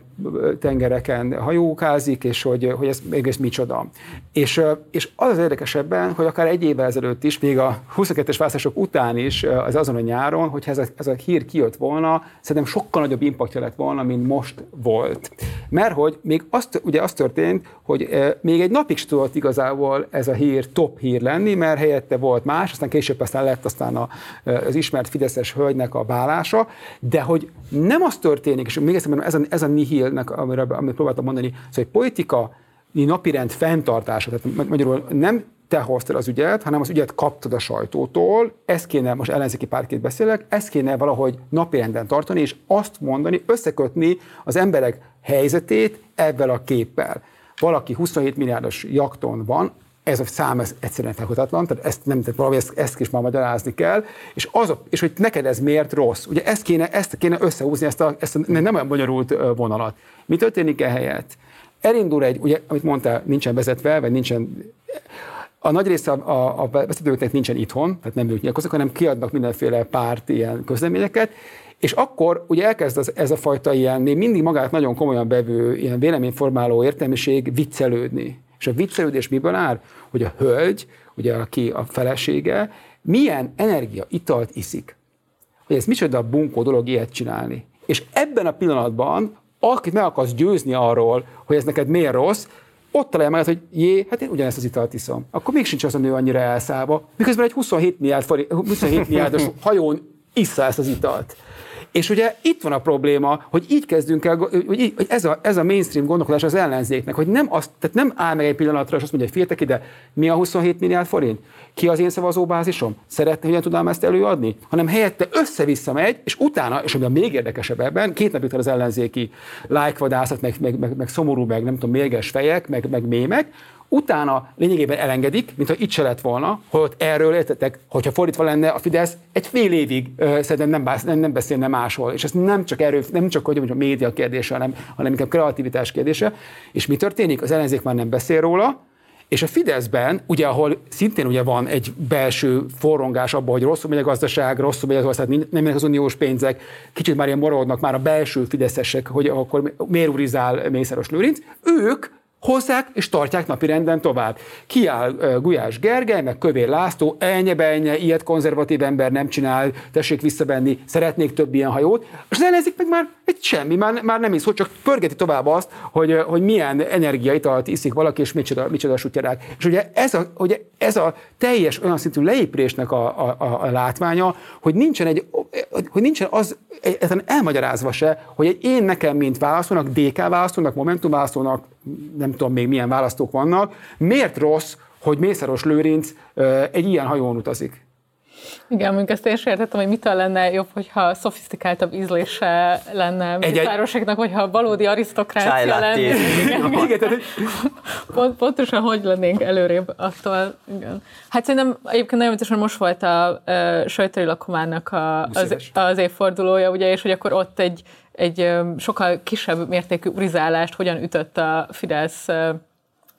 tengereken hajókázik, és hogy, hogy ez még ez micsoda. És, és az az érdekesebben, hogy akár egy évvel ezelőtt is, még a 22-es választások után is, az azon a nyáron, hogyha ez a, ez a hír kijött volna, szerintem sokkal nagyobb impaktja lett volna, mint most volt. Mert hogy még azt, ugye az történt, hogy még egy napig sem tudott igazából ez a hír top hír lenni, mert helyette volt más, aztán később aztán lett aztán a, az ismert Fideszes hölgynek a válása, de hogy nem az történik, és még egyszer mondom, ez a, ez a nihilnek, amire, amit próbáltam mondani, szóval egy politika napirend fenntartása, tehát magyarul nem te hoztad az ügyet, hanem az ügyet kaptad a sajtótól, ezt kéne, most ellenzéki pártként beszélek, ezt kéne valahogy napirenden tartani, és azt mondani, összekötni az emberek helyzetét ebben a képpel. Valaki 27 milliárdos jakton van, ez a szám ez egyszerűen felkutatlan, tehát ezt nem, tehát valami ezt, ezt is már magyarázni kell, és, az és hogy neked ez miért rossz. Ugye ezt kéne, ezt kéne összehúzni, ezt a, ezt a nem olyan bonyolult vonalat. Mi történik ehelyett? Elindul egy, ugye, amit mondtál, nincsen vezetve, vagy nincsen a nagy része a, a, a nincsen itthon, tehát nem ők nyilatkoznak, hanem kiadnak mindenféle párt ilyen közleményeket, és akkor ugye elkezd az, ez a fajta ilyen, még mindig magát nagyon komolyan bevő, ilyen véleményformáló értelmiség viccelődni. És a viccelődés miből áll? Hogy a hölgy, ugye aki a felesége, milyen energia italt iszik. Hogy ez micsoda bunkó dolog ilyet csinálni. És ebben a pillanatban, akit meg akarsz győzni arról, hogy ez neked miért rossz, ott találja magát, hogy jé, hát én ugyanezt az italt iszom. Akkor még sincs az a nő annyira elszállva, miközben egy 27 milliárd, 27 milliárdos hajón issza ezt az italt. És ugye itt van a probléma, hogy így kezdünk el, hogy, hogy ez, a, ez a mainstream gondolkodás az ellenzéknek, hogy nem, azt, tehát nem áll meg egy pillanatra, és azt mondja, hogy féltek ide, mi a 27 milliárd forint? Ki az én szavazóbázisom? Szeretné, hogyan tudnám ezt előadni? Hanem helyette össze-vissza megy, és utána, és ami a még érdekesebb ebben, két napig az ellenzéki lájkvadászat, meg, meg, meg, meg, szomorú, meg nem tudom, mérges fejek, meg, meg mémek, utána lényegében elengedik, mintha itt se lett volna, hogy erről értetek, hogyha fordítva lenne a Fidesz, egy fél évig ö, szerintem nem, bász, nem, nem beszélne máshol. És ez nem csak erő, nem csak hogy a média kérdése, hanem, hanem inkább kreativitás kérdése. És mi történik? Az ellenzék már nem beszél róla, és a Fideszben, ugye, ahol szintén ugye van egy belső forrongás abban, hogy rosszul megy a gazdaság, rosszul megy az ország, nem mennek az uniós pénzek, kicsit már ilyen morodnak már a belső fideszesek, hogy akkor miért urizál Mészáros Lőrinc, ők hozzák és tartják napi renden tovább. Kiáll uh, Gulyás Gergely, meg Kövér László, elnye ilyet konzervatív ember nem csinál, tessék visszabenni, szeretnék több ilyen hajót, és az ellenzék meg már egy semmi, már, már nem iszol, csak pörgeti tovább azt, hogy, hogy milyen energiaitalt iszik valaki, és micsoda, micsoda sutyarák. És ugye ez a, ugye ez a teljes olyan szintű leépülésnek a, a, a, a látványa, hogy nincsen, egy, hogy nincsen az elmagyarázva se, hogy én nekem, mint választónak, DK választónak, Momentum választónak, nem tudom még milyen választók vannak, miért rossz, hogy Mészáros Lőrinc egy ilyen hajón utazik? Igen, mondjuk ezt én sem értettem, hogy mitől lenne jobb, hogyha szofisztikáltabb ízlése lenne Egy- egy- városoknak, hogyha valódi arisztokrácia lenne. Igen, Igen, tehát, hogy Pont, pontosan hogy lennénk előrébb attól. Igen. Hát szerintem egyébként nagyon hogy most volt a uh, Sajtori Lakomának a, az, az évfordulója, ugye, és hogy akkor ott egy, egy sokkal kisebb mértékű urizálást hogyan ütött a Fidesz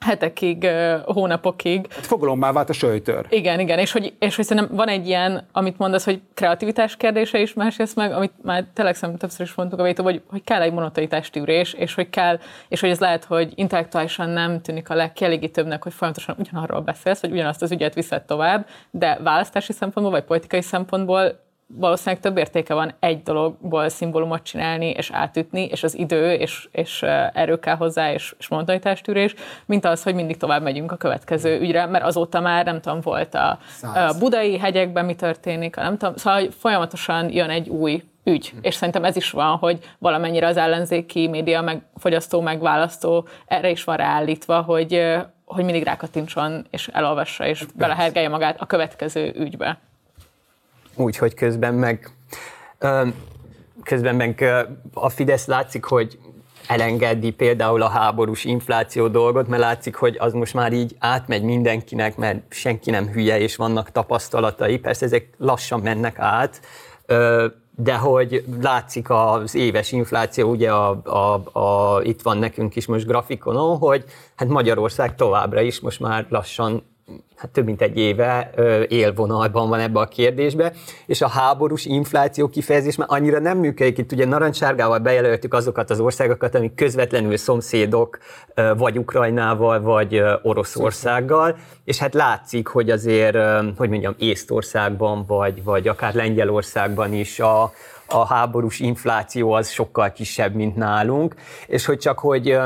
hetekig, hónapokig. fogalommá vált a söjtör. Igen, igen, és hogy, és hogy szerintem van egy ilyen, amit mondasz, hogy kreativitás kérdése is másrészt meg, amit már tényleg szerintem többször is mondtuk a Vétó, hogy, hogy kell egy monotonitás tűrés, és hogy kell, és hogy ez lehet, hogy intellektuálisan nem tűnik a legkielégítőbbnek, hogy folyamatosan ugyanarról beszélsz, vagy ugyanazt az ügyet viszed tovább, de választási szempontból, vagy politikai szempontból valószínűleg több értéke van egy dologból szimbólumot csinálni, és átütni, és az idő, és, és erő kell hozzá, és, és monotonitás-tűrés, mint az, hogy mindig tovább megyünk a következő ügyre, mert azóta már, nem tudom, volt a, a budai hegyekben mi történik, a nem tudom, szóval hogy folyamatosan jön egy új ügy, és szerintem ez is van, hogy valamennyire az ellenzéki média, meg fogyasztó, meg választó erre is van ráállítva, hogy, hogy mindig rákatincson, és elolvassa, és belehergelje magát a következő ügybe. Úgy, hogy közben meg közben meg a Fidesz látszik, hogy elengedi például a háborús infláció dolgot, mert látszik, hogy az most már így átmegy mindenkinek, mert senki nem hülye, és vannak tapasztalatai. Persze ezek lassan mennek át, de hogy látszik az éves infláció, ugye a, a, a, itt van nekünk is most grafikonon, hogy hát Magyarország továbbra is most már lassan hát több mint egy éve élvonalban van ebbe a kérdésbe, és a háborús infláció kifejezés már annyira nem működik. Itt ugye narancssárgával bejelöltük azokat az országokat, amik közvetlenül szomszédok, vagy Ukrajnával, vagy Oroszországgal, és hát látszik, hogy azért, hogy mondjam, Észtországban, vagy, vagy akár Lengyelországban is a, a háborús infláció az sokkal kisebb, mint nálunk, és hogy csak hogy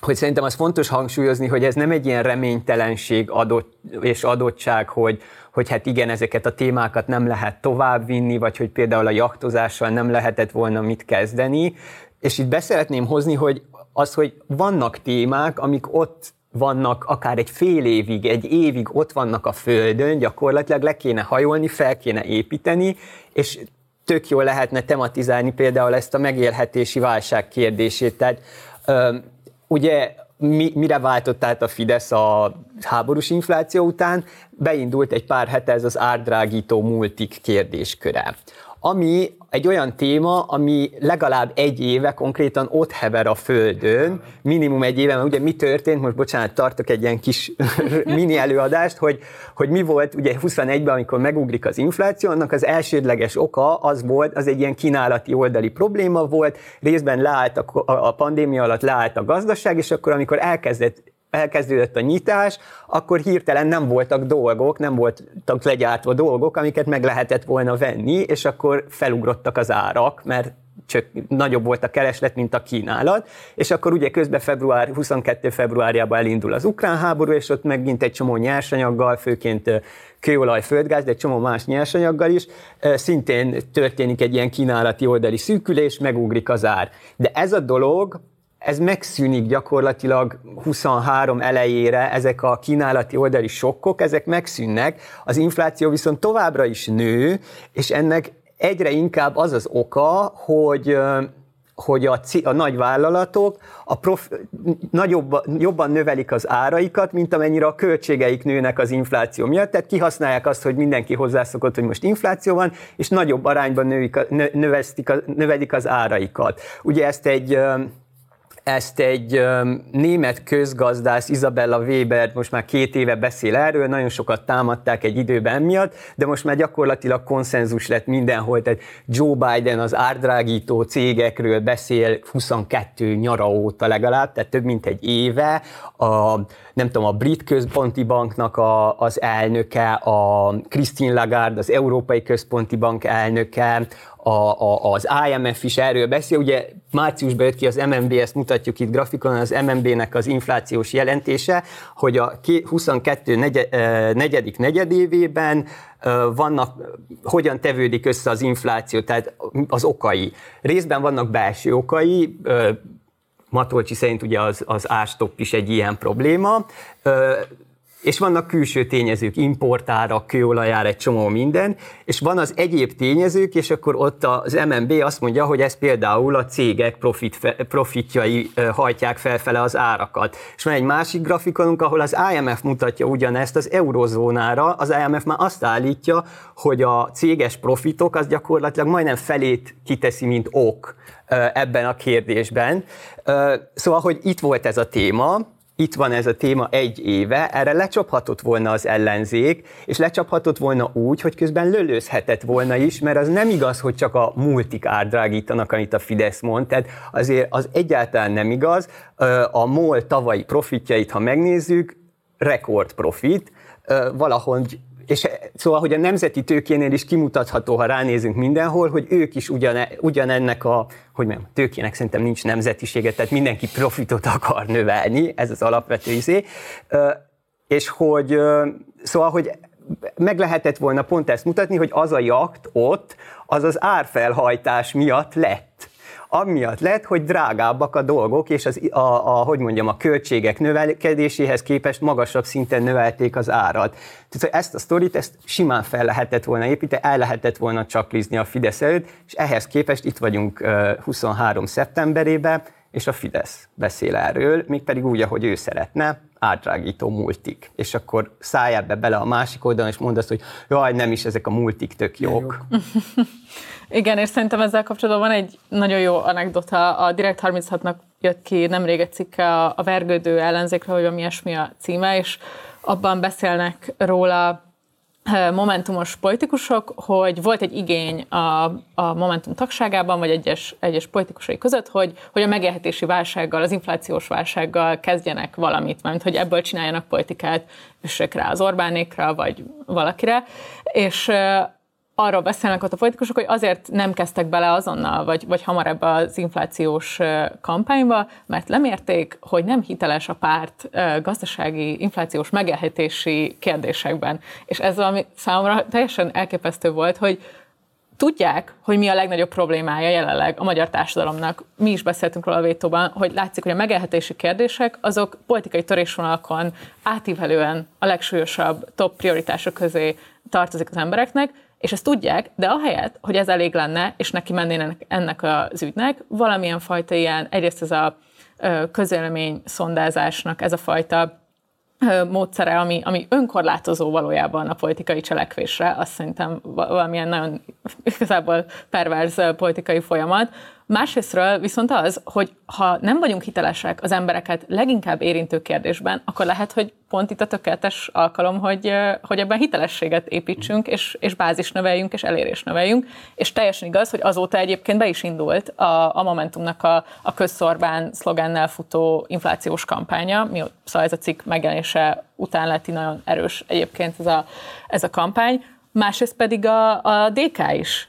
hogy szerintem az fontos hangsúlyozni, hogy ez nem egy ilyen reménytelenség adott, és adottság, hogy, hogy hát igen, ezeket a témákat nem lehet továbbvinni, vagy hogy például a jaktozással nem lehetett volna mit kezdeni. És itt beszeretném hozni, hogy az, hogy vannak témák, amik ott vannak akár egy fél évig, egy évig ott vannak a földön, gyakorlatilag le kéne hajolni, fel kéne építeni, és tök jól lehetne tematizálni például ezt a megélhetési válság kérdését. Tehát ugye mi, mire váltott át a Fidesz a háborús infláció után? Beindult egy pár hete ez az árdrágító multik kérdésköre. Ami egy olyan téma, ami legalább egy éve konkrétan ott hever a Földön, minimum egy éve, mert ugye mi történt, most bocsánat, tartok egy ilyen kis [LAUGHS] mini előadást, hogy, hogy mi volt ugye 21-ben, amikor megugrik az infláció, annak az elsődleges oka az volt, az egy ilyen kínálati oldali probléma volt, részben leállt a, a pandémia alatt leállt a gazdaság, és akkor amikor elkezdett elkezdődött a nyitás, akkor hirtelen nem voltak dolgok, nem voltak legyártva dolgok, amiket meg lehetett volna venni, és akkor felugrottak az árak, mert csak nagyobb volt a kereslet, mint a kínálat, és akkor ugye közben február, 22. februárjában elindul az ukrán háború, és ott megint egy csomó nyersanyaggal, főként kőolaj, földgáz, de egy csomó más nyersanyaggal is, szintén történik egy ilyen kínálati oldali szűkülés, megugrik az ár. De ez a dolog, ez megszűnik gyakorlatilag 23 elejére, ezek a kínálati oldali sokkok, ezek megszűnnek, az infláció viszont továbbra is nő, és ennek egyre inkább az az oka, hogy hogy a, a nagy vállalatok a prof, nagyobb, jobban növelik az áraikat, mint amennyire a költségeik nőnek az infláció miatt. Tehát kihasználják azt, hogy mindenki hozzászokott, hogy most infláció van, és nagyobb arányban növik növesztik növelik az áraikat. Ugye ezt egy ezt egy német közgazdász, Isabella Weber most már két éve beszél erről, nagyon sokat támadták egy időben miatt, de most már gyakorlatilag konszenzus lett mindenhol, tehát Joe Biden az árdrágító cégekről beszél 22 nyara óta legalább, tehát több mint egy éve, a, nem tudom, a brit központi banknak a, az elnöke, a Christine Lagarde, az Európai Központi Bank elnöke, a, a, az IMF is erről beszél. Ugye márciusban jött ki az MNB, ezt mutatjuk itt grafikonon, az MNB-nek az inflációs jelentése, hogy a 22 negyed, negyedik negyedévében vannak, hogyan tevődik össze az infláció, tehát az okai. Részben vannak belső okai, Matolcsi szerint ugye az, az árstopp is egy ilyen probléma, és vannak külső tényezők, importára, kőolajára, egy csomó minden, és van az egyéb tényezők, és akkor ott az MNB azt mondja, hogy ez például a cégek profit, profitjai hajtják felfele az árakat. És van egy másik grafikonunk, ahol az IMF mutatja ugyanezt az eurozónára, az IMF már azt állítja, hogy a céges profitok az gyakorlatilag majdnem felét kiteszi, mint ok ebben a kérdésben. Szóval, hogy itt volt ez a téma, itt van ez a téma egy éve, erre lecsaphatott volna az ellenzék, és lecsaphatott volna úgy, hogy közben lölőzhetett volna is, mert az nem igaz, hogy csak a multik árdrágítanak, amit a Fidesz mond, tehát azért az egyáltalán nem igaz. A MOL tavalyi profitjait, ha megnézzük, rekord profit, valahogy és szóval, hogy a nemzeti tőkénél is kimutatható, ha ránézünk mindenhol, hogy ők is ugyane, ugyanennek a, hogy mondjam, tőkének szerintem nincs nemzetisége, tehát mindenki profitot akar növelni, ez az alapvető izé, és hogy, szóval, hogy meg lehetett volna pont ezt mutatni, hogy az a jakt ott, az az árfelhajtás miatt lett amiatt lett, hogy drágábbak a dolgok, és az, a, a, hogy mondjam, a költségek növekedéséhez képest magasabb szinten növelték az árat. Tehát ezt a sztorit, ezt simán fel lehetett volna építeni, el lehetett volna csaklizni a Fidesz előtt, és ehhez képest itt vagyunk 23. szeptemberében, és a Fidesz beszél erről, mégpedig úgy, ahogy ő szeretne, átrágító multik. És akkor szálljál be bele a másik oldalon, és mondd azt, hogy jaj, nem is, ezek a multik tök jók. [LAUGHS] Igen, és szerintem ezzel kapcsolatban van egy nagyon jó anekdota. A Direkt 36-nak jött ki nemrég egy cikke a, a vergődő ellenzékről, hogy ami ilyesmi a címe, és abban beszélnek róla momentumos politikusok, hogy volt egy igény a, a Momentum tagságában, vagy egyes, egyes politikusai között, hogy, hogy a megélhetési válsággal, az inflációs válsággal kezdjenek valamit, mert hogy ebből csináljanak politikát, üssék rá az Orbánékra, vagy valakire, és arról beszélnek ott a politikusok, hogy azért nem kezdtek bele azonnal, vagy, vagy hamar ebbe az inflációs kampányba, mert lemérték, hogy nem hiteles a párt gazdasági, inflációs megélhetési kérdésekben. És ez ami számomra teljesen elképesztő volt, hogy tudják, hogy mi a legnagyobb problémája jelenleg a magyar társadalomnak. Mi is beszéltünk róla a vétóban, hogy látszik, hogy a megélhetési kérdések azok politikai törésvonalakon átívelően a legsúlyosabb top prioritások közé tartozik az embereknek, és ezt tudják, de ahelyett, hogy ez elég lenne, és neki mennének ennek az ügynek, valamilyen fajta ilyen, egyrészt ez a közélemény szondázásnak ez a fajta módszere, ami, ami önkorlátozó valójában a politikai cselekvésre, azt szerintem valamilyen nagyon igazából perverz politikai folyamat, Másrésztről viszont az, hogy ha nem vagyunk hitelesek az embereket leginkább érintő kérdésben, akkor lehet, hogy pont itt a tökéletes alkalom, hogy, hogy ebben hitelességet építsünk, és, és bázis növeljünk, és elérés növeljünk. És teljesen igaz, hogy azóta egyébként be is indult a, a Momentumnak a, a közszorbán szlogennel futó inflációs kampánya, mi szóval ez a cikk megjelenése után lett nagyon erős egyébként ez a, ez a kampány. Másrészt pedig a, a DK is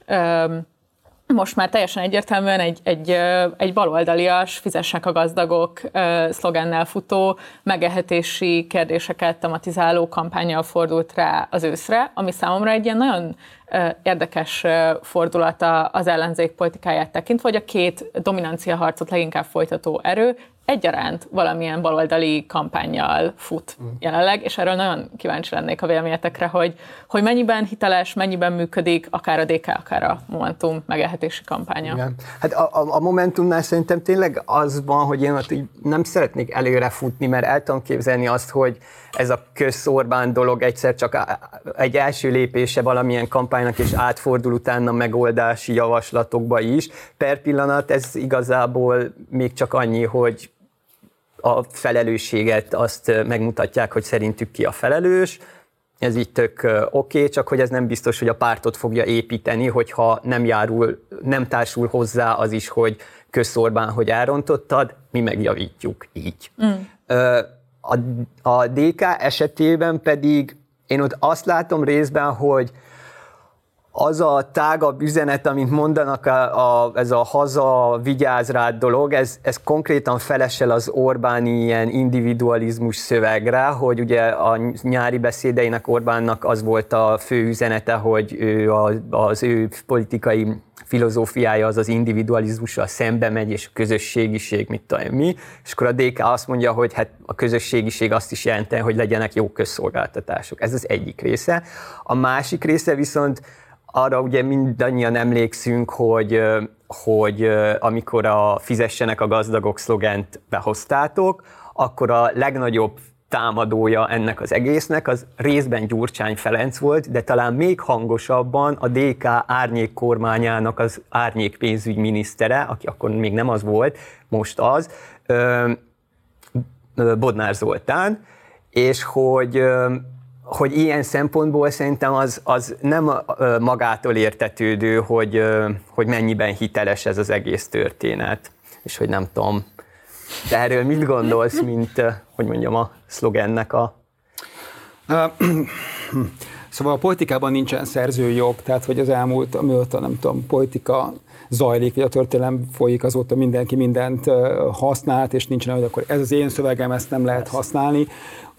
most már teljesen egyértelműen egy, egy, egy baloldalias, fizessenek a gazdagok szlogennel futó, megehetési kérdéseket tematizáló kampányjal fordult rá az őszre, ami számomra egy ilyen nagyon érdekes fordulata az ellenzék politikáját tekintve, hogy a két dominancia harcot leginkább folytató erő egyaránt valamilyen baloldali kampányjal fut mm. jelenleg, és erről nagyon kíváncsi lennék a véleményetekre, hogy, hogy mennyiben hiteles, mennyiben működik akár a DK, akár a Momentum megelhetési kampánya. Igen. Hát a, a, a Momentumnál szerintem tényleg az van, hogy én ott nem szeretnék előre futni, mert el tudom képzelni azt, hogy ez a közszorbán dolog egyszer csak egy első lépése valamilyen kampánynak, és átfordul utána megoldási javaslatokba is. Per pillanat ez igazából még csak annyi, hogy a felelősséget azt megmutatják, hogy szerintük ki a felelős, ez így tök oké, okay, csak hogy ez nem biztos, hogy a pártot fogja építeni, hogyha nem járul, nem társul hozzá az is, hogy közszorbán, hogy elrontottad, mi megjavítjuk így. Mm. A, a DK esetében pedig én ott azt látom részben, hogy az a tágabb üzenet, amit mondanak, a, a, ez a haza vigyáz rád dolog, ez, ez konkrétan felesel az Orbáni ilyen individualizmus szövegre, hogy ugye a nyári beszédeinek Orbánnak az volt a fő üzenete, hogy ő a, az ő politikai filozófiája az az individualizmussal szembe megy, és a közösségiség, mit tudom mi, és akkor a DK azt mondja, hogy hát a közösségiség azt is jelenti, hogy legyenek jó közszolgáltatások. Ez az egyik része. A másik része viszont arra ugye mindannyian emlékszünk, hogy, hogy amikor a fizessenek a gazdagok szlogent behoztátok, akkor a legnagyobb támadója ennek az egésznek, az részben Gyurcsány Ferenc volt, de talán még hangosabban a DK árnyék kormányának az árnyék pénzügyminisztere, aki akkor még nem az volt, most az, Bodnár Zoltán, és hogy hogy ilyen szempontból szerintem az, az nem magától értetődő, hogy, hogy mennyiben hiteles ez az egész történet, és hogy nem tudom. De erről mit gondolsz, mint, hogy mondjam, a szlogennek a... [CLEARS THROAT] Szóval a politikában nincsen szerzőjog, tehát hogy az elmúlt, amióta nem tudom, politika zajlik, vagy a történelem folyik, azóta mindenki mindent használt, és nincsen, hogy akkor ez az én szövegem, ezt nem lehet használni.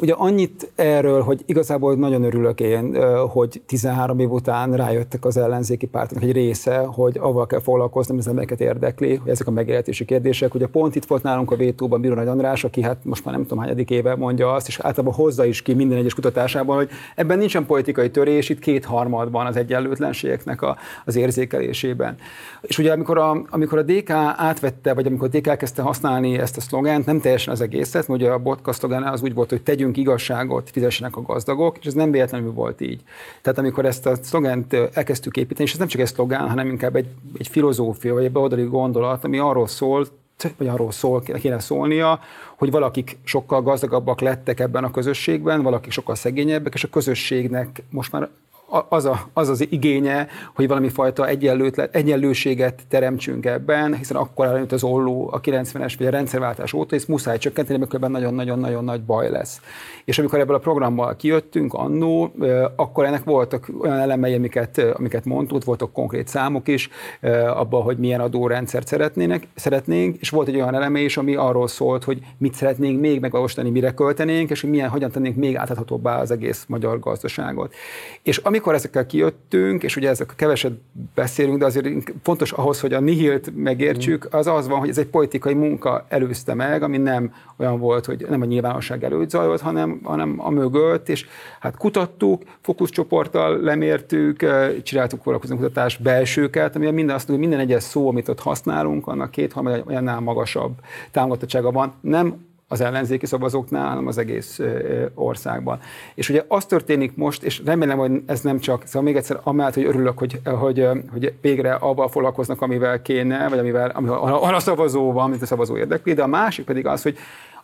Ugye annyit erről, hogy igazából nagyon örülök én, hogy 13 év után rájöttek az ellenzéki pártnak egy része, hogy avval kell foglalkozni, az embereket érdekli, hogy ezek a megélhetési kérdések. Ugye pont itt volt nálunk a vétóban Bíró Nagy András, aki hát most már nem tudom hányadik éve mondja azt, és általában hozza is ki minden egyes kutatásában, hogy ebben nincsen politikai törés, itt kétharmadban az egyenlőtlenségeknek a, az érzékelésében. És ugye amikor a, amikor a DK átvette, vagy amikor a DK kezdte használni ezt a szlogent, nem teljesen az egészet, ugye a Botka szlogán az úgy volt, hogy tegyünk tegyünk igazságot, fizessenek a gazdagok, és ez nem véletlenül volt így. Tehát amikor ezt a szlogent elkezdtük építeni, és ez nem csak egy szlogán, hanem inkább egy, egy filozófia, vagy egy beoldali gondolat, ami arról szól, vagy arról szól, kéne szólnia, hogy valakik sokkal gazdagabbak lettek ebben a közösségben, valakik sokkal szegényebbek, és a közösségnek most már az, a, az az igénye, hogy valami fajta egyenlőséget teremtsünk ebben, hiszen akkor előtt az olló a 90-es vagy a rendszerváltás óta, és muszáj csökkenteni, mert ebben nagyon-nagyon-nagyon nagy baj lesz. És amikor ebből a programmal kijöttünk annó, akkor ennek voltak olyan elemei, amiket, amiket mondtuk, voltak konkrét számok is abban, hogy milyen adórendszert szeretnének, szeretnénk, és volt egy olyan eleme is, ami arról szólt, hogy mit szeretnénk még megvalósítani, mire költenénk, és hogy milyen, hogyan tennénk még átadhatóbbá az egész magyar gazdaságot. És amikor ezekkel kijöttünk, és ugye ezek keveset beszélünk, de azért fontos ahhoz, hogy a nihilt megértsük, az az van, hogy ez egy politikai munka előzte meg, ami nem olyan volt, hogy nem a nyilvánosság előtt zajlott, hanem, hanem a mögött, és hát kutattuk, fókuszcsoporttal lemértük, csináltuk kutatás belsőket, ami minden azt hogy minden egyes szó, amit ott használunk, annak két olyannál magasabb támogatottsága van. Nem az ellenzéki szavazóknál, hanem az egész országban. És ugye az történik most, és remélem, hogy ez nem csak, szóval még egyszer, amellett, hogy örülök, hogy, hogy, hogy végre avval foglalkoznak, amivel kéne, vagy amivel, amivel a szavazó van, mint a szavazó érdekli, de a másik pedig az, hogy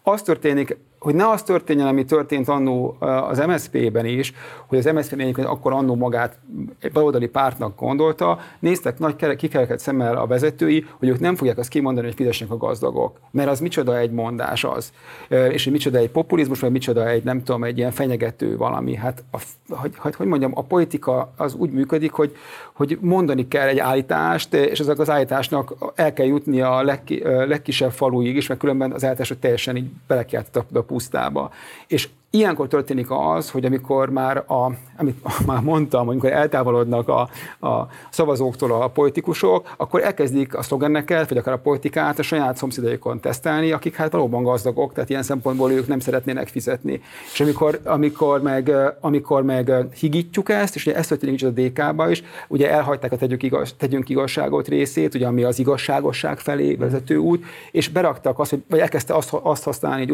az történik, hogy ne az történjen, ami történt annó az MSZP-ben is, hogy az MSZP egyébként akkor annó magát egy baloldali pártnak gondolta, néztek nagy kikeleket szemmel a vezetői, hogy ők nem fogják azt kimondani, hogy fizessenek a gazdagok. Mert az micsoda egy mondás az. És hogy micsoda egy populizmus, vagy micsoda egy, nem tudom, egy ilyen fenyegető valami. Hát, a, hogy, hogy, mondjam, a politika az úgy működik, hogy, hogy mondani kell egy állítást, és ezek az állításnak el kell jutni a legki, legkisebb faluig is, mert különben az állítás teljesen így belekiáltott a, a pusztába. És Ilyenkor történik az, hogy amikor már, a, amit [LAUGHS] már mondtam, amikor eltávolodnak a, a szavazóktól a politikusok, akkor elkezdik a szlogenneket, vagy akár a politikát a saját szomszédaikon tesztelni, akik hát valóban gazdagok, tehát ilyen szempontból ők nem szeretnének fizetni. És amikor, amikor, meg, amikor meg higítjuk ezt, és ugye ezt történik is a DK-ba is, ugye elhagyták a tegyük igaz, tegyünk igazságot részét, ugye ami az igazságosság felé vezető út, és beraktak azt, hogy, vagy elkezdte azt, azt használni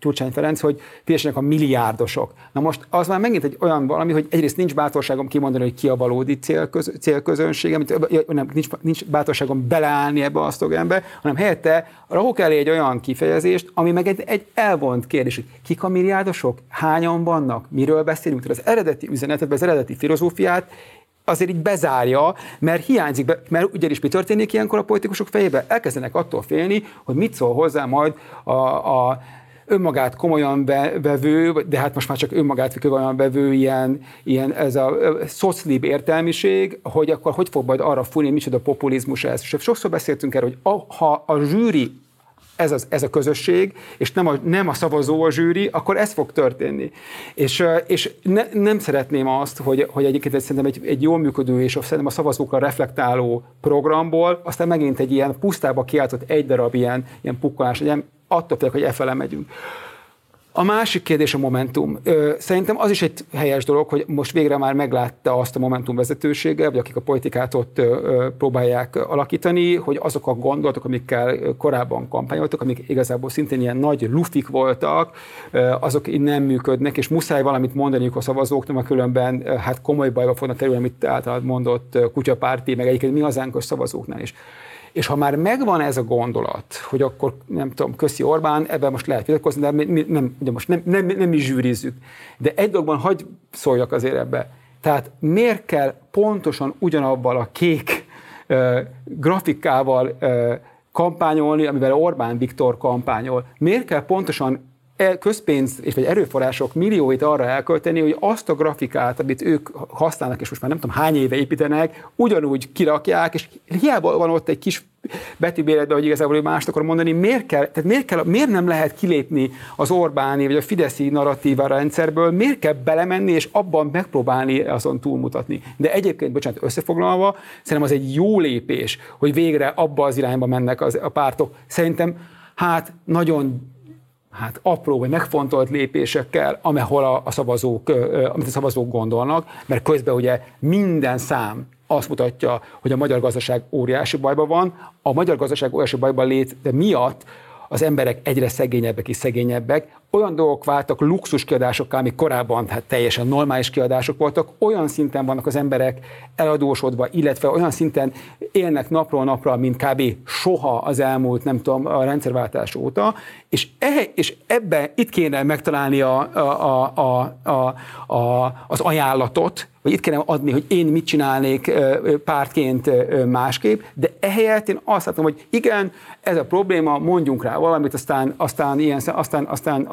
Gyurcsány, Ferenc, hogy fizessenek a milliárdosok. Na most az már megint egy olyan valami, hogy egyrészt nincs bátorságom kimondani, hogy ki a valódi célköz, célközönség, amit, nem, nincs, nincs bátorságom beleállni ebbe a szlogenbe, hanem helyette rakok elé egy olyan kifejezést, ami meg egy, egy elvont kérdés, hogy kik a milliárdosok, hányan vannak, miről beszélünk, tehát az eredeti üzenetet, az eredeti filozófiát azért így bezárja, mert hiányzik, be, mert ugyanis mi történik ilyenkor a politikusok fejébe? Elkezdenek attól félni, hogy mit szól hozzá majd a, a önmagát komolyan vevő, de hát most már csak önmagát komolyan vevő ilyen, ilyen ez a szoclib értelmiség, hogy akkor hogy fog majd arra fújni, micsoda populizmus ez. És sokszor beszéltünk erről, hogy a, ha a zsűri ez, az, ez a közösség, és nem a, nem a szavazó a zsűri, akkor ez fog történni. És, és ne, nem szeretném azt, hogy, hogy egyébként szerintem egy, egy jól működő és szerintem a szavazókra reflektáló programból, aztán megint egy ilyen pusztába kiáltott egy darab ilyen, ilyen pukkolás legyen, attól félek, hogy e fele megyünk. A másik kérdés a Momentum. Szerintem az is egy helyes dolog, hogy most végre már meglátta azt a Momentum vezetősége, vagy akik a politikát ott próbálják alakítani, hogy azok a gondolatok, amikkel korábban kampányoltak, amik igazából szintén ilyen nagy lufik voltak, azok így nem működnek, és muszáj valamit mondaniuk a szavazóknak, mert különben hát komoly bajba fognak kerülni, amit általában mondott kutyapárti, meg egyébként mi hazánkos szavazóknál is. És ha már megvan ez a gondolat, hogy akkor nem tudom, köszi Orbán, ebben most lehet vitatkozni, de mi, nem, ugye most nem, nem, nem is zsűrizzük. De egy dologban hagy szóljak azért ebbe. Tehát miért kell pontosan ugyanabban a kék uh, grafikával uh, kampányolni, amivel Orbán Viktor kampányol? Miért kell pontosan közpénz és vagy erőforrások millióit arra elkölteni, hogy azt a grafikát, amit ők használnak, és most már nem tudom hány éve építenek, ugyanúgy kirakják, és hiába van ott egy kis betűbéletben, hogy igazából mást akar mondani, miért, kell, tehát miért, kell, miért nem lehet kilépni az Orbáni vagy a Fideszi narratíva rendszerből, miért kell belemenni és abban megpróbálni azon túlmutatni. De egyébként, bocsánat, összefoglalva, szerintem az egy jó lépés, hogy végre abba az irányba mennek az, a pártok. Szerintem hát nagyon hát apró vagy megfontolt lépésekkel, amehol a, a szavazók, amit a szavazók gondolnak, mert közben ugye minden szám azt mutatja, hogy a magyar gazdaság óriási bajban van. A magyar gazdaság óriási bajban lét miatt az emberek egyre szegényebbek és szegényebbek, olyan dolgok váltak luxuskiadásokká, amik korábban hát teljesen normális kiadások voltak, olyan szinten vannak az emberek eladósodva, illetve olyan szinten élnek napról napra, mint kb. soha az elmúlt, nem tudom, a rendszerváltás óta, és, e, és ebbe itt kéne megtalálni a, a, a, a, a, az ajánlatot, vagy itt kéne adni, hogy én mit csinálnék pártként másképp, de ehelyett én azt látom, hogy igen, ez a probléma, mondjunk rá valamit, aztán, aztán, ilyen, aztán, aztán, aztán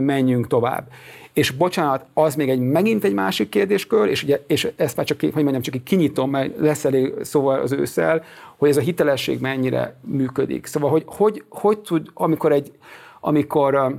menjünk tovább. És bocsánat, az még egy megint egy másik kérdéskör, és, ugye, és ezt már csak, hogy mondjam, csak kinyitom, mert lesz elég szóval az ősszel, hogy ez a hitelesség mennyire működik. Szóval, hogy hogy, hogy tud, amikor egy, amikor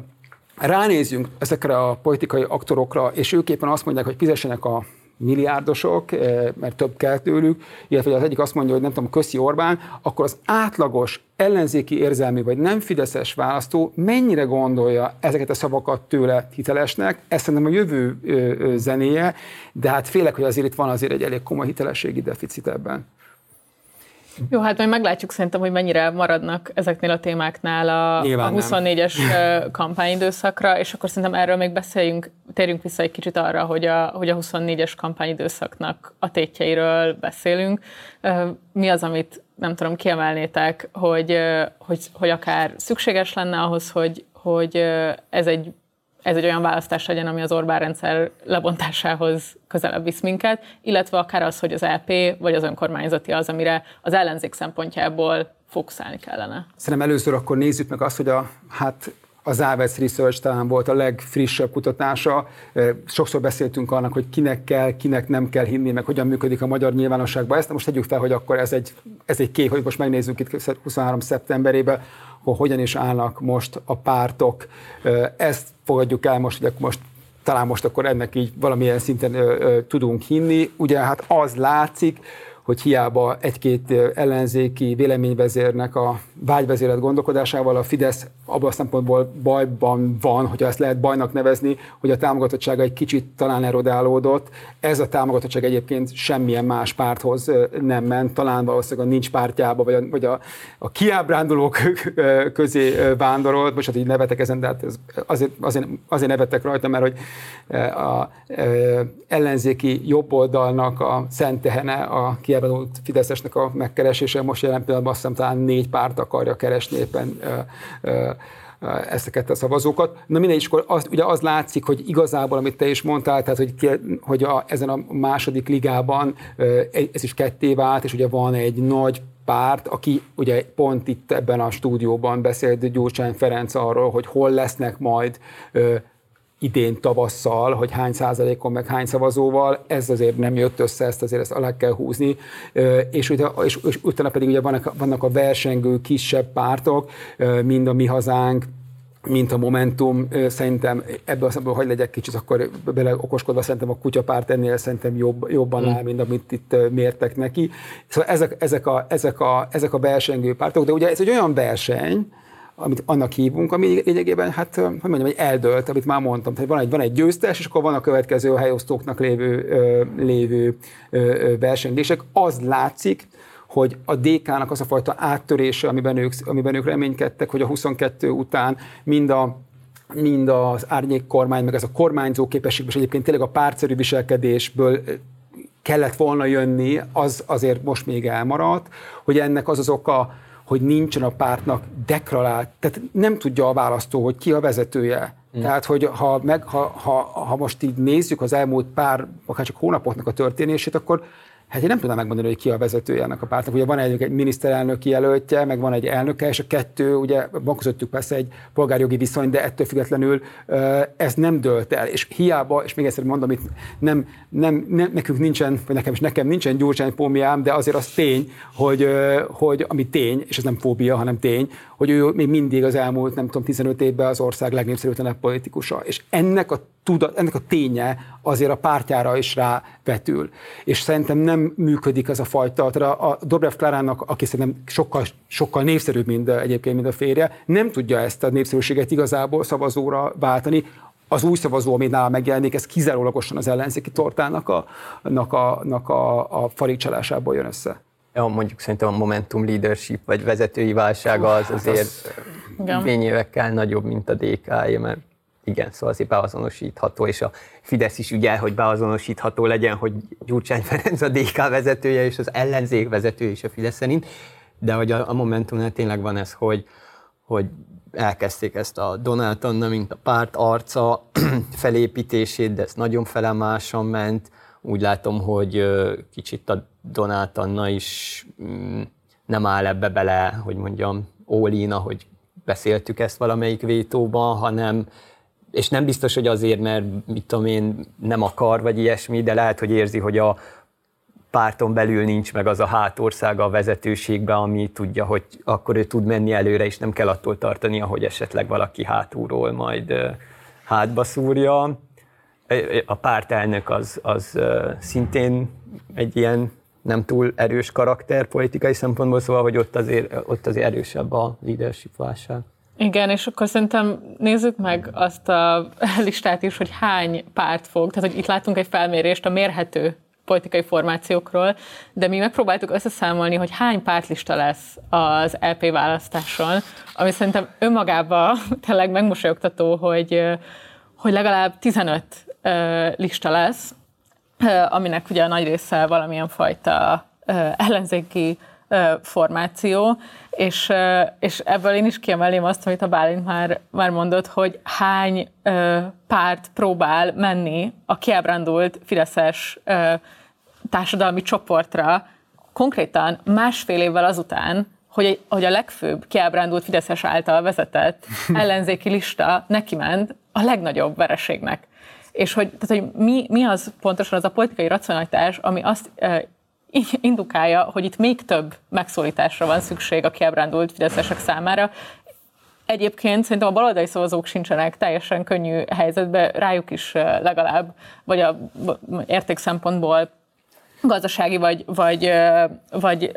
ránézünk ezekre a politikai aktorokra, és ők éppen azt mondják, hogy fizessenek a milliárdosok, eh, mert több kell tőlük, illetve az egyik azt mondja, hogy nem tudom, Köszi Orbán, akkor az átlagos ellenzéki érzelmi vagy nem fideszes választó mennyire gondolja ezeket a szavakat tőle hitelesnek, ez szerintem a jövő zenéje, de hát félek, hogy azért itt van azért egy elég komoly hitelességi deficit ebben. Jó, hát majd meglátjuk szerintem, hogy mennyire maradnak ezeknél a témáknál a, a 24-es kampányidőszakra, és akkor szerintem erről még beszéljünk, térjünk vissza egy kicsit arra, hogy a, hogy a 24-es kampányidőszaknak a tétjeiről beszélünk. Mi az, amit nem tudom, kiemelnétek, hogy, hogy, hogy akár szükséges lenne ahhoz, hogy, hogy ez egy ez egy olyan választás legyen, ami az Orbán rendszer lebontásához közelebb visz minket, illetve akár az, hogy az LP e vagy az önkormányzati az, amire az ellenzék szempontjából fókuszálni kellene. Szerintem először akkor nézzük meg azt, hogy a, hát az Ávec Research talán volt a legfrissebb kutatása. Sokszor beszéltünk annak, hogy kinek kell, kinek nem kell hinni, meg hogyan működik a magyar nyilvánosságban. Ezt most tegyük fel, hogy akkor ez egy, ez egy kép, hogy most megnézzük itt 23. szeptemberében, hogy hogyan is állnak most a pártok. Ezt fogadjuk el most, hogy most talán most akkor ennek így valamilyen szinten ö, ö, tudunk hinni. Ugye hát az látszik, hogy hiába egy-két ellenzéki véleményvezérnek a vágyvezéret gondolkodásával a Fidesz abban a szempontból bajban van, hogyha ezt lehet bajnak nevezni, hogy a támogatottsága egy kicsit talán erodálódott. Ez a támogatottság egyébként semmilyen más párthoz nem ment, talán valószínűleg a nincs pártjába, vagy a, vagy a, a kiábrándulók közé vándorolt. Most hát így nevetek ezen, de hát ez azért, azért, azért nevettek rajta, mert hogy a ellenzéki jobboldalnak a szent a kiábrándult Fideszesnek a megkeresése most jelen pillanatban azt hiszem talán négy párt akarja keresni éppen ezeket a szavazókat. Na mindegy, és akkor az, ugye az látszik, hogy igazából, amit te is mondtál, tehát hogy, hogy a, ezen a második ligában ez is ketté vált, és ugye van egy nagy párt, aki ugye pont itt ebben a stúdióban beszélt Gyurcsány Ferenc arról, hogy hol lesznek majd idén tavasszal, hogy hány százalékon, meg hány szavazóval, ez azért nem jött össze, ezt azért ezt alá kell húzni, és, és, és utána pedig ugye vannak, vannak a versengő kisebb pártok, mind a Mi Hazánk, mint a Momentum, szerintem ebből a szempontból, hogy legyek kicsit, akkor bele okoskodva, szerintem a kutyapárt ennél szerintem jobb, jobban mm. áll, mint amit itt mértek neki. Szóval ezek, ezek, a, ezek, a, ezek a versengő pártok, de ugye ez egy olyan verseny, amit annak hívunk, ami lényegében, hát, hogy mondjam, egy eldölt, amit már mondtam, tehát van egy, van egy győztes, és akkor van a következő helyosztóknak lévő, lévő versengések. Az látszik, hogy a DK-nak az a fajta áttörése, amiben ők, amiben ők reménykedtek, hogy a 22 után mind a mind az árnyék kormány, meg ez a kormányzó képesség, és egyébként tényleg a pártszerű viselkedésből kellett volna jönni, az azért most még elmaradt, hogy ennek az az oka, hogy nincsen a pártnak deklarált, tehát nem tudja a választó, hogy ki a vezetője. Mm. Tehát, hogy ha, meg, ha, ha, ha most így nézzük az elmúlt pár, akár csak hónapoknak a történését, akkor Hát én nem tudom megmondani, hogy ki a vezetője ennek a pártnak. Ugye van egy, egy miniszterelnöki jelöltje, meg van egy elnöke, és a kettő, ugye van közöttük persze egy polgárjogi viszony, de ettől függetlenül ez nem dölt el. És hiába, és még egyszer mondom, itt nem, nem, nem, nekünk nincsen, vagy nekem is nekem nincsen gyurcsánypómiám, de azért az tény, hogy, hogy ami tény, és ez nem fóbia, hanem tény, hogy ő még mindig az elmúlt, nem tudom, 15 évben az ország legnépszerűtlenebb politikusa. És ennek a tudat, ennek a ténye azért a pártjára is rávetül. És szerintem nem működik ez a fajta. Tehát a, a Dobrev Klarának, aki szerintem sokkal, sokkal népszerűbb, mint egyébként, mint a férje, nem tudja ezt a népszerűséget igazából szavazóra váltani. Az új szavazó, ami nála megjelenik, ez kizárólagosan az ellenzéki tortának a, a, a, a, a farigcsalásából jön össze ja, mondjuk szerintem a momentum leadership vagy vezetői válsága az hát azért fényévekkel nagyobb, mint a dk mert igen, szóval azért beazonosítható, és a Fidesz is ügyel, hogy beazonosítható legyen, hogy Gyurcsány Ferenc a DK vezetője, és az ellenzék vezetője is a Fidesz szerint, de hogy a, a Momentumnál tényleg van ez, hogy, hogy elkezdték ezt a Donát Anna, mint a párt arca [CLEARS THROAT] felépítését, de ez nagyon felemásan ment. Úgy látom, hogy kicsit a Donát Anna is mm, nem áll ebbe bele, hogy mondjam, all ahogy beszéltük ezt valamelyik vétóban, hanem és nem biztos, hogy azért, mert mit tudom én, nem akar, vagy ilyesmi, de lehet, hogy érzi, hogy a párton belül nincs meg az a hátországa a vezetőségben, ami tudja, hogy akkor ő tud menni előre, és nem kell attól tartania, hogy esetleg valaki hátulról majd hátba szúrja. A pártelnök az, az szintén egy ilyen nem túl erős karakter politikai szempontból, szóval, hogy ott azért, ott azért erősebb a leadership válság. Igen, és akkor szerintem nézzük meg azt a [LAUGHS] listát is, hogy hány párt fog, tehát hogy itt látunk egy felmérést a mérhető politikai formációkról, de mi megpróbáltuk összeszámolni, hogy hány pártlista lesz az LP választáson, ami szerintem önmagában [LAUGHS] tényleg megmosolyogtató, hogy, hogy legalább 15 lista lesz, aminek ugye a nagy része valamilyen fajta ellenzéki formáció, és, és ebből én is kiemelném azt, amit a Bálint már, már mondott, hogy hány párt próbál menni a kiábrándult fideszes társadalmi csoportra, konkrétan másfél évvel azután, hogy, hogy a legfőbb kiábrándult Fideszes által vezetett [LAUGHS] ellenzéki lista neki ment a legnagyobb vereségnek. És hogy, tehát, hogy mi, mi az pontosan az a politikai racionalitás, ami azt [LAUGHS] indukálja, hogy itt még több megszólításra van szükség a kiábrándult fideszesek számára. Egyébként szerintem a baloldali szavazók sincsenek teljesen könnyű helyzetben, rájuk is legalább, vagy a érték szempontból gazdasági vagy, vagy, vagy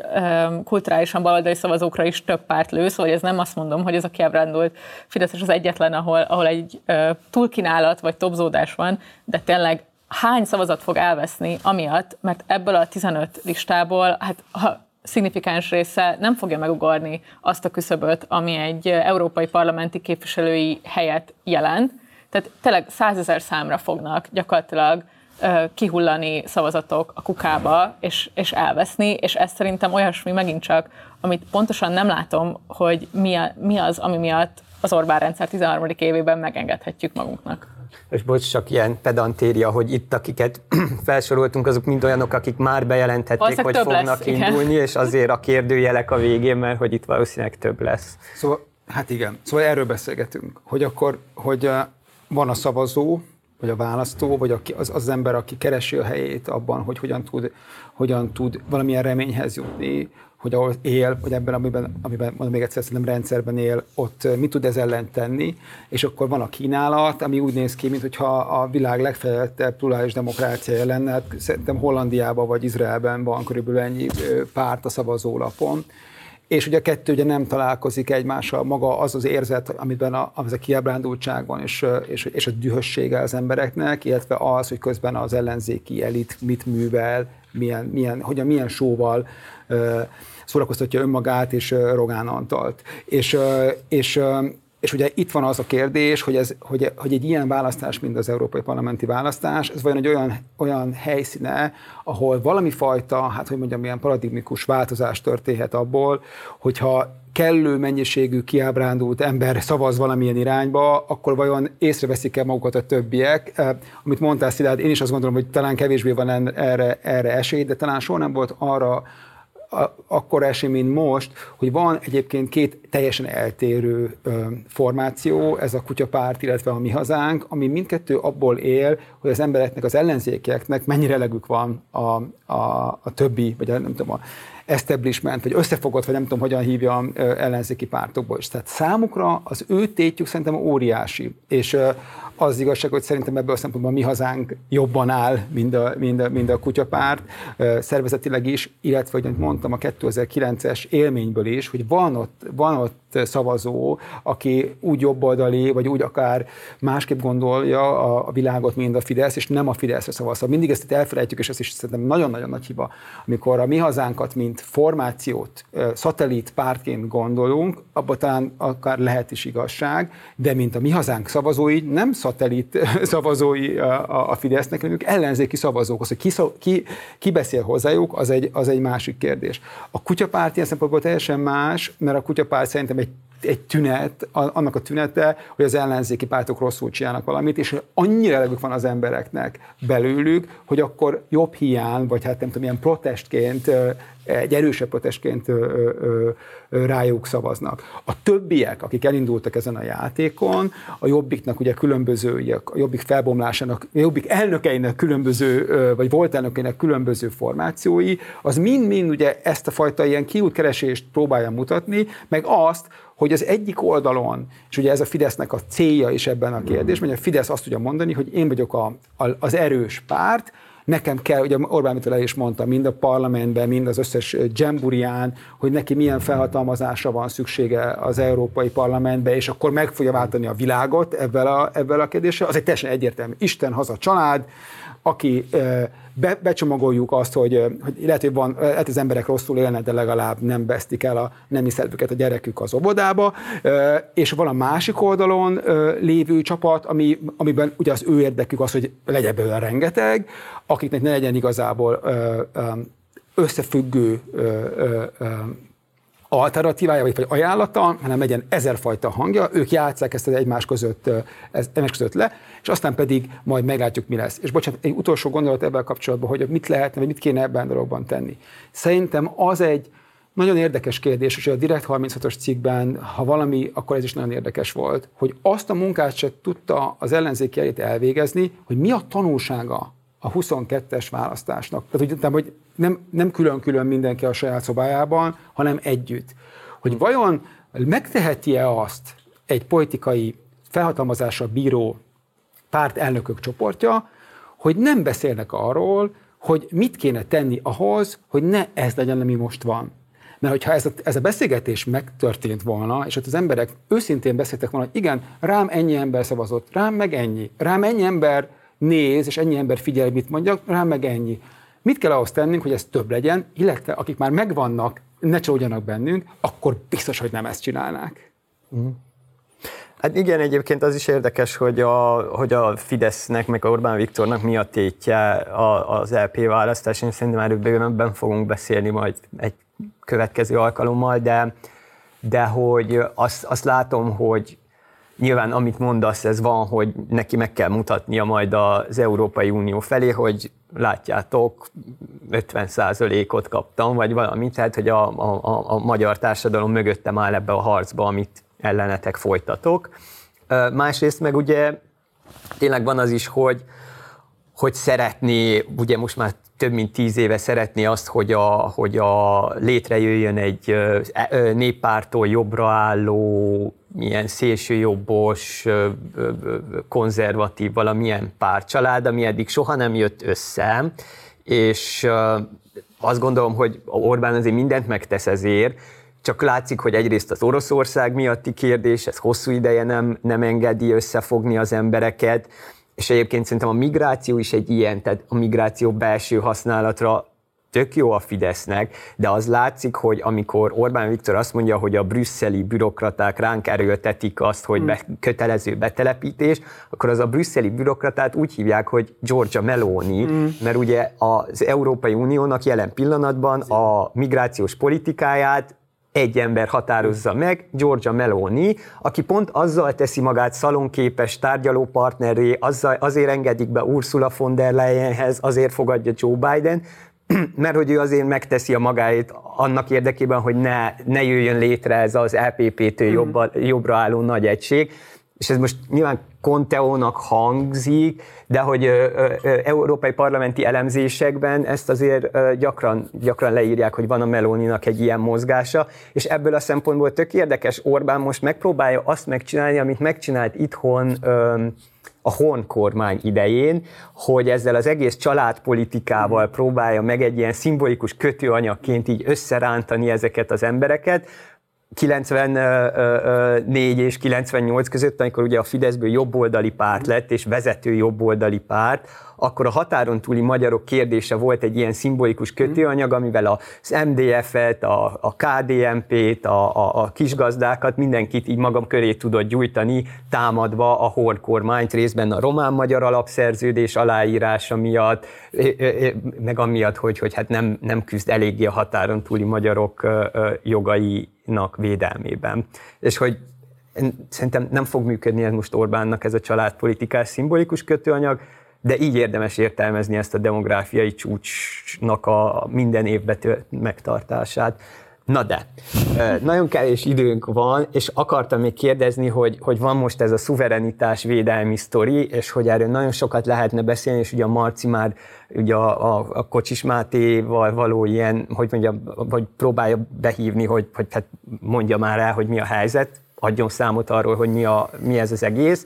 kulturálisan baloldali szavazókra is több párt lő, szóval ez nem azt mondom, hogy ez a kiábrándult Fideszes az egyetlen, ahol, ahol egy túlkínálat vagy topzódás van, de tényleg hány szavazat fog elveszni amiatt, mert ebből a 15 listából, hát ha szignifikáns része nem fogja megugorni azt a küszöböt, ami egy európai parlamenti képviselői helyet jelent. Tehát tényleg százezer számra fognak gyakorlatilag kihullani szavazatok a kukába, és, és elveszni, és ez szerintem olyasmi megint csak, amit pontosan nem látom, hogy mi, a, mi az, ami miatt az Orbán rendszer 13. évében megengedhetjük magunknak. És bocs, csak ilyen pedantéria, hogy itt, akiket [CLEARS THROAT] felsoroltunk, azok mind olyanok, akik már bejelentették, hogy fognak lesz, igen. indulni, és azért a kérdőjelek a végén, mert hogy itt valószínűleg több lesz. Szóval, hát igen, szóval erről beszélgetünk, hogy akkor, hogy eh, van a szavazó, vagy a választó, vagy aki, az, az ember, aki keresi a helyét abban, hogy hogyan tud, hogyan tud valamilyen reményhez jutni, hogy ahol él, vagy ebben, amiben, amiben mondom még egyszer, szerintem rendszerben él, ott mit tud ez ellen tenni, és akkor van a kínálat, ami úgy néz ki, mintha a világ legfejlettebb plurális demokráciája lenne, hát szerintem Hollandiában vagy Izraelben van körülbelül ennyi párt a szavazólapon, és ugye a kettő ugye nem találkozik egymással, maga az az érzet, amiben a, az a kiábrándultság van, és, és, és a dühössége az embereknek, illetve az, hogy közben az ellenzéki elit mit művel, milyen, milyen, hogyan, milyen sóval szórakoztatja önmagát és Rogán Antalt. És, és, és ugye itt van az a kérdés, hogy, ez, hogy, hogy egy ilyen választás, mint az európai parlamenti választás, ez vajon egy olyan, olyan helyszíne, ahol valami fajta, hát hogy mondjam, ilyen paradigmikus változás történhet abból, hogyha kellő mennyiségű kiábrándult ember szavaz valamilyen irányba, akkor vajon észreveszik-e magukat a többiek? Amit mondtál, Szilárd, én is azt gondolom, hogy talán kevésbé van erre, erre esély, de talán soha nem volt arra akkor esély, mint most, hogy van egyébként két teljesen eltérő ö, formáció, ez a kutyapárt, illetve a mi hazánk, ami mindkettő abból él, hogy az embereknek, az ellenzékieknek mennyire elegük van a, a, a többi, vagy a, nem tudom, a establishment, vagy összefogott, vagy nem tudom, hogyan hívja ellenzéki pártokból is. Tehát számukra az ő tétjük szerintem óriási, és az az igazság, hogy szerintem ebből a szempontból mi hazánk jobban áll, mint a, mint a, mint a kutyapárt, szervezetileg is, illetve, hogy mondtam, a 2009-es élményből is, hogy van ott, van ott szavazó, aki úgy jobboldali, vagy úgy akár másképp gondolja a, a világot, mint a Fidesz, és nem a Fideszre szavaz. Szóval mindig ezt itt elfelejtjük, és ez is szerintem nagyon-nagyon nagy hiba, amikor a mi hazánkat, mint formációt, szatellit pártként gondolunk, abban talán akár lehet is igazság, de mint a mi hazánk szavazói, nem szatellit [LAUGHS] szavazói a, a Fidesznek, hanem ők ellenzéki szavazók. Az, hogy ki, ki, ki beszél hozzájuk, az egy, az egy másik kérdés. A kutyapárt ilyen szempontból teljesen más, mert a kutyapárt szerintem egy egy tünet, annak a tünete, hogy az ellenzéki pártok rosszul csinálnak valamit, és annyira elegük van az embereknek belőlük, hogy akkor jobb hiány, vagy hát nem tudom, ilyen protestként, egy erősebb protestként rájuk szavaznak. A többiek, akik elindultak ezen a játékon, a Jobbiknak ugye különböző, ugye a Jobbik felbomlásának, a Jobbik elnökeinek különböző, vagy volt elnökeinek különböző formációi, az mind-mind ugye ezt a fajta ilyen kiútkeresést próbálja mutatni, meg azt, hogy az egyik oldalon, és ugye ez a Fidesznek a célja is ebben a kérdésben, hogy a Fidesz azt tudja mondani, hogy én vagyok a, a, az erős párt, nekem kell, ugye Orbán Viktor el is mondta, mind a parlamentben, mind az összes dzsemburián, hogy neki milyen felhatalmazásra van szüksége az Európai Parlamentbe, és akkor meg fogja váltani a világot ebben a, ebben a kérdéssel. Az egy teljesen egyértelmű. Isten, haza, család, aki be, becsomagoljuk azt, hogy, hogy lehet, hogy van, lehet, az emberek rosszul élnek, de legalább nem vesztik el a nemi szervüket a gyerekük az óvodába, és van a másik oldalon lévő csapat, ami, amiben ugye az ő érdekük az, hogy legyen belőle rengeteg, akiknek ne legyen igazából összefüggő alternatívája, vagy ajánlata, hanem legyen ezerfajta hangja, ők játsszák ezt egymás között, ez, egymás között le, és aztán pedig majd meglátjuk, mi lesz. És bocsánat, egy utolsó gondolat ebben kapcsolatban, hogy mit lehetne, vagy mit kéne ebben a dologban tenni. Szerintem az egy nagyon érdekes kérdés, hogy a Direkt 36-os cikkben, ha valami, akkor ez is nagyon érdekes volt, hogy azt a munkát se tudta az ellenzéki elit elvégezni, hogy mi a tanulsága a 22-es választásnak. Tehát úgy értem, hogy nem, nem külön-külön mindenki a saját szobájában, hanem együtt. Hogy vajon megteheti-e azt egy politikai felhatalmazásra bíró párt elnökök csoportja, hogy nem beszélnek arról, hogy mit kéne tenni ahhoz, hogy ne ez legyen, ami most van. Mert hogyha ez a, ez a beszélgetés megtörtént volna, és ott az emberek őszintén beszéltek volna, hogy igen, rám ennyi ember szavazott, rám meg ennyi, rám ennyi ember néz, és ennyi ember figyel, mit mondjak, rám meg ennyi. Mit kell ahhoz tennünk, hogy ez több legyen, illetve akik már megvannak, ne csódjanak bennünk, akkor biztos, hogy nem ezt csinálnák. Hát igen, egyébként az is érdekes, hogy a, hogy a Fidesznek, meg a Orbán Viktornak mi a tétje az LP választás. Én szerintem erről bővebben fogunk beszélni majd egy következő alkalommal, de, de hogy azt, azt látom, hogy nyilván amit mondasz, ez van, hogy neki meg kell mutatnia majd az Európai Unió felé, hogy látjátok, 50%-ot kaptam, vagy valami, tehát hogy a, a, a magyar társadalom mögöttem áll ebbe a harcba, amit ellenetek folytatok. Másrészt meg ugye tényleg van az is, hogy, hogy szeretné, ugye most már több mint tíz éve szeretné azt, hogy a, hogy a létrejöjjön egy e, néppártól jobbra álló, milyen szélsőjobbos, konzervatív, valamilyen párcsalád, ami eddig soha nem jött össze, és azt gondolom, hogy Orbán azért mindent megtesz ezért, csak látszik, hogy egyrészt az Oroszország miatti kérdés, ez hosszú ideje nem, nem engedi összefogni az embereket, és egyébként szerintem a migráció is egy ilyen, tehát a migráció belső használatra tök jó a Fidesznek, de az látszik, hogy amikor Orbán Viktor azt mondja, hogy a brüsszeli bürokraták ránk erőltetik azt, hogy be, kötelező betelepítés, akkor az a brüsszeli bürokratát úgy hívják, hogy Georgia Meloni, mm. mert ugye az Európai Uniónak jelen pillanatban a migrációs politikáját egy ember határozza meg, Georgia Meloni, aki pont azzal teszi magát szalonképes tárgyalópartnerré, azzal, azért engedik be Ursula von der Leyenhez, azért fogadja Joe Biden, [CLEARS THROAT] mert hogy ő azért megteszi a magáét annak érdekében, hogy ne, ne jöjjön létre ez az LPP-től mm. jobbra, jobbra álló nagy egység és ez most nyilván Conteónak hangzik, de hogy ö, ö, európai parlamenti elemzésekben ezt azért ö, gyakran, gyakran leírják, hogy van a Meloninak egy ilyen mozgása, és ebből a szempontból tök érdekes, Orbán most megpróbálja azt megcsinálni, amit megcsinált itthon ö, a Horn kormány idején, hogy ezzel az egész családpolitikával próbálja meg egy ilyen szimbolikus kötőanyagként így összerántani ezeket az embereket, 94 és 98 között, amikor ugye a Fideszből jobboldali párt lett, és vezető jobboldali párt, akkor a határon túli magyarok kérdése volt egy ilyen szimbolikus kötőanyag, amivel az MDF-et, a, a KDNP-t, a, a, a kisgazdákat, mindenkit így magam köré tudott gyújtani, támadva a Horn kormányt, részben a román-magyar alapszerződés aláírása miatt, meg amiatt, hogy, hogy hát nem, nem küzd eléggé a határon túli magyarok jogainak védelmében. És hogy szerintem nem fog működni ez most Orbánnak ez a családpolitikás szimbolikus kötőanyag, de így érdemes értelmezni ezt a demográfiai csúcsnak a minden évben megtartását. Na de, nagyon kevés időnk van, és akartam még kérdezni, hogy, hogy van most ez a szuverenitás védelmi sztori, és hogy erről nagyon sokat lehetne beszélni, és ugye a Marci már ugye a, a, a Kocsis Mátéval való ilyen, hogy mondja, vagy próbálja behívni, hogy, hogy hát mondja már el, hogy mi a helyzet, adjon számot arról, hogy mi, a, mi ez az egész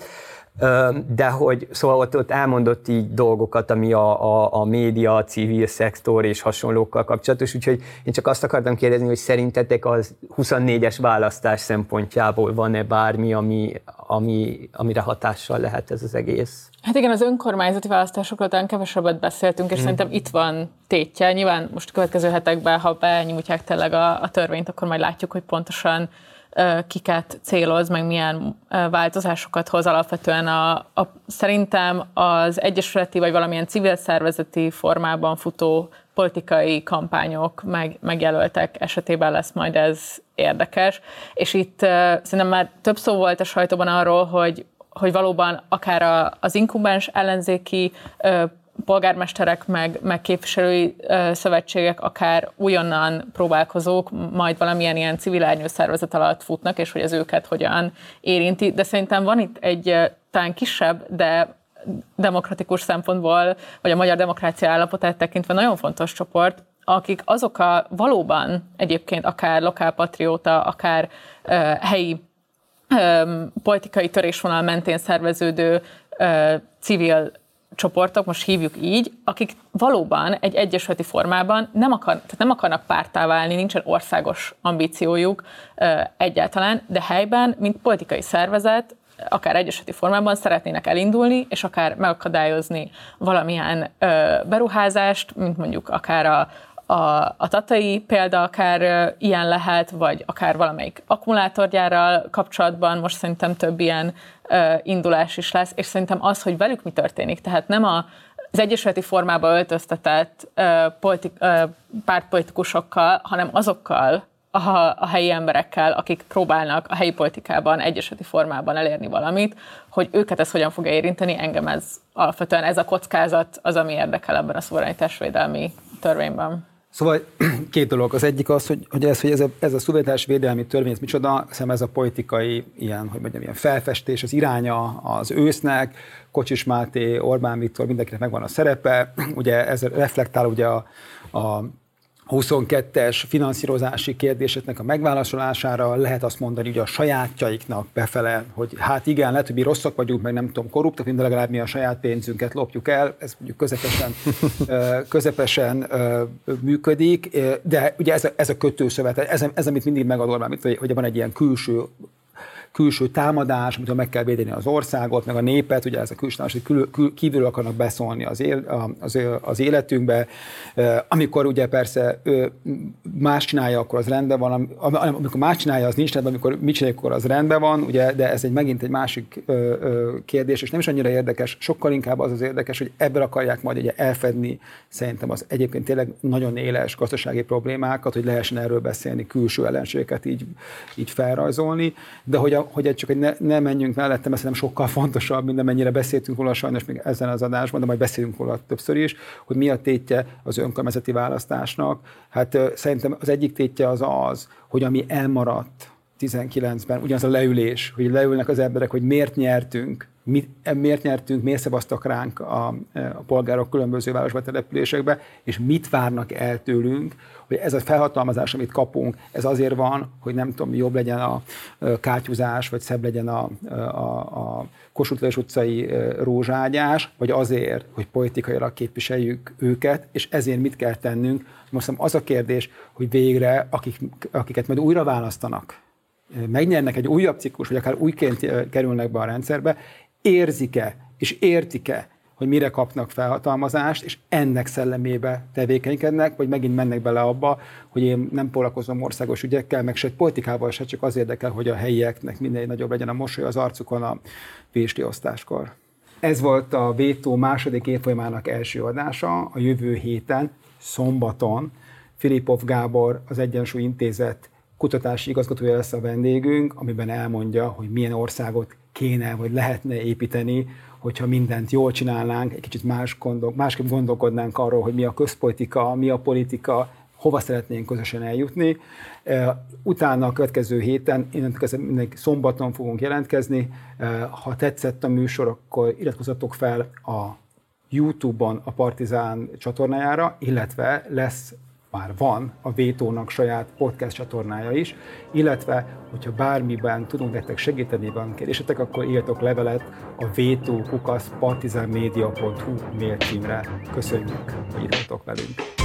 de hogy szóval ott, ott elmondott így dolgokat, ami a, a, a média, a civil szektor és hasonlókkal kapcsolatos, úgyhogy én csak azt akartam kérdezni, hogy szerintetek az 24-es választás szempontjából van-e bármi, ami, ami, amire hatással lehet ez az egész? Hát igen, az önkormányzati választásokról talán kevesebbet beszéltünk, és hmm. szerintem itt van tétje. Nyilván most a következő hetekben, ha benyújtják tényleg a, a törvényt, akkor majd látjuk, hogy pontosan kiket céloz, meg milyen változásokat hoz alapvetően. A, a, szerintem az egyesületi vagy valamilyen civil szervezeti formában futó politikai kampányok, meg, megjelöltek esetében lesz majd ez érdekes. És itt szerintem már több szó volt a sajtóban arról, hogy hogy valóban akár a, az inkubáns ellenzéki polgármesterek, meg, meg képviselői szövetségek, akár újonnan próbálkozók, majd valamilyen ilyen civil szervezet alatt futnak, és hogy az őket hogyan érinti. De szerintem van itt egy talán kisebb, de demokratikus szempontból, vagy a magyar demokrácia állapotát tekintve nagyon fontos csoport, akik azok a valóban egyébként akár lokálpatrióta, akár uh, helyi um, politikai törésvonal mentén szerveződő uh, civil csoportok, most hívjuk így, akik valóban egy egyesületi formában nem, akar, tehát nem akarnak pártá válni, nincsen országos ambíciójuk egyáltalán, de helyben, mint politikai szervezet, akár egyesületi formában szeretnének elindulni, és akár megakadályozni valamilyen ö, beruházást, mint mondjuk akár a, a, a tatai példa akár ilyen lehet, vagy akár valamelyik akkumulátorgyárral kapcsolatban, most szerintem több ilyen indulás is lesz, és szerintem az, hogy velük mi történik, tehát nem a, az egyesületi formába öltöztetett uh, pártpolitikusokkal, hanem azokkal, a, a helyi emberekkel, akik próbálnak a helyi politikában egyeseti formában elérni valamit, hogy őket ez hogyan fogja érinteni, engem ez alapvetően ez a kockázat az, ami érdekel ebben a szuverenitásvédelmi törvényben. Szóval [CLEARS THROAT] két dolog. Az egyik az, hogy, hogy ez, hogy ez a, ez a szuverenitás védelmi törvény, ez micsoda, hiszem ez a politikai ilyen, hogy mondjam, ilyen felfestés, az iránya az ősznek, Kocsis Máté, Orbán Viktor, mindenkinek megvan a szerepe, [CLEARS THROAT] ugye ez reflektál ugye a, a 22-es finanszírozási kérdéseknek a megválaszolására lehet azt mondani, hogy a sajátjaiknak befele, hogy hát igen, lehet, hogy mi rosszak vagyunk, meg nem tudom, korruptak, de legalább mi a saját pénzünket lopjuk el, ez mondjuk közepesen, [LAUGHS] közepesen működik, de ugye ez a, ez a kötőszövet, ez, ez, amit mindig megadol, hogy van egy ilyen külső külső támadás, amitől meg kell védeni az országot, meg a népet, ugye ez a külső támadás, hogy kül, kívül akarnak beszólni az, él, az, az életünkbe. Amikor ugye persze más csinálja, akkor az rendben van, amikor más csinálja, az nincs rendben, amikor mit csinálja, akkor az rendben van, ugye, de ez egy megint egy másik kérdés, és nem is annyira érdekes, sokkal inkább az az érdekes, hogy ebből akarják majd ugye elfedni szerintem az egyébként tényleg nagyon éles gazdasági problémákat, hogy lehessen erről beszélni, külső ellenségeket így, így felrajzolni, de hogy a hogy csak hogy ne, ne menjünk mellette, mert szerintem sokkal fontosabb, mint amennyire beszéltünk róla sajnos még ezen az adásban, de majd beszélünk róla többször is, hogy mi a tétje az önkormányzati választásnak. Hát szerintem az egyik tétje az az, hogy ami elmaradt 19-ben, ugyanaz a leülés, hogy leülnek az emberek, hogy miért nyertünk, mit, miért nyertünk, miért szavaztak ránk a, a polgárok különböző városba településekbe, és mit várnak el tőlünk, hogy ez a felhatalmazás, amit kapunk, ez azért van, hogy nem tudom, jobb legyen a kátyúzás, vagy szebb legyen a, a, a Kossuth utcai rózságyás, vagy azért, hogy politikailag képviseljük őket, és ezért mit kell tennünk. Most az a kérdés, hogy végre, akik, akiket majd újra választanak, megnyernek egy újabb ciklus, vagy akár újként kerülnek be a rendszerbe, érzik-e és értik-e, hogy mire kapnak felhatalmazást, és ennek szellemébe tevékenykednek, vagy megint mennek bele abba, hogy én nem foglalkozom országos ügyekkel, meg se politikával se, csak az érdekel, hogy a helyieknek minél nagyobb legyen a mosoly az arcukon a vésli osztáskor. Ez volt a Vétó második évfolyamának első adása. A jövő héten, szombaton Filipov Gábor, az Egyensúly Intézet kutatási igazgatója lesz a vendégünk, amiben elmondja, hogy milyen országot kéne, vagy lehetne építeni, hogyha mindent jól csinálnánk, egy kicsit más gondol, másképp gondolkodnánk arról, hogy mi a közpolitika, mi a politika, hova szeretnénk közösen eljutni. Utána a következő héten, innentől szombaton fogunk jelentkezni. Ha tetszett a műsor, akkor iratkozzatok fel a YouTube-on a Partizán csatornájára, illetve lesz már van a Vétónak saját podcast csatornája is, illetve, hogyha bármiben tudunk nektek segíteni, van kérdésetek, akkor írjatok levelet a vétókukaszpartizánmedia.hu mail címre. Köszönjük, hogy írtatok velünk!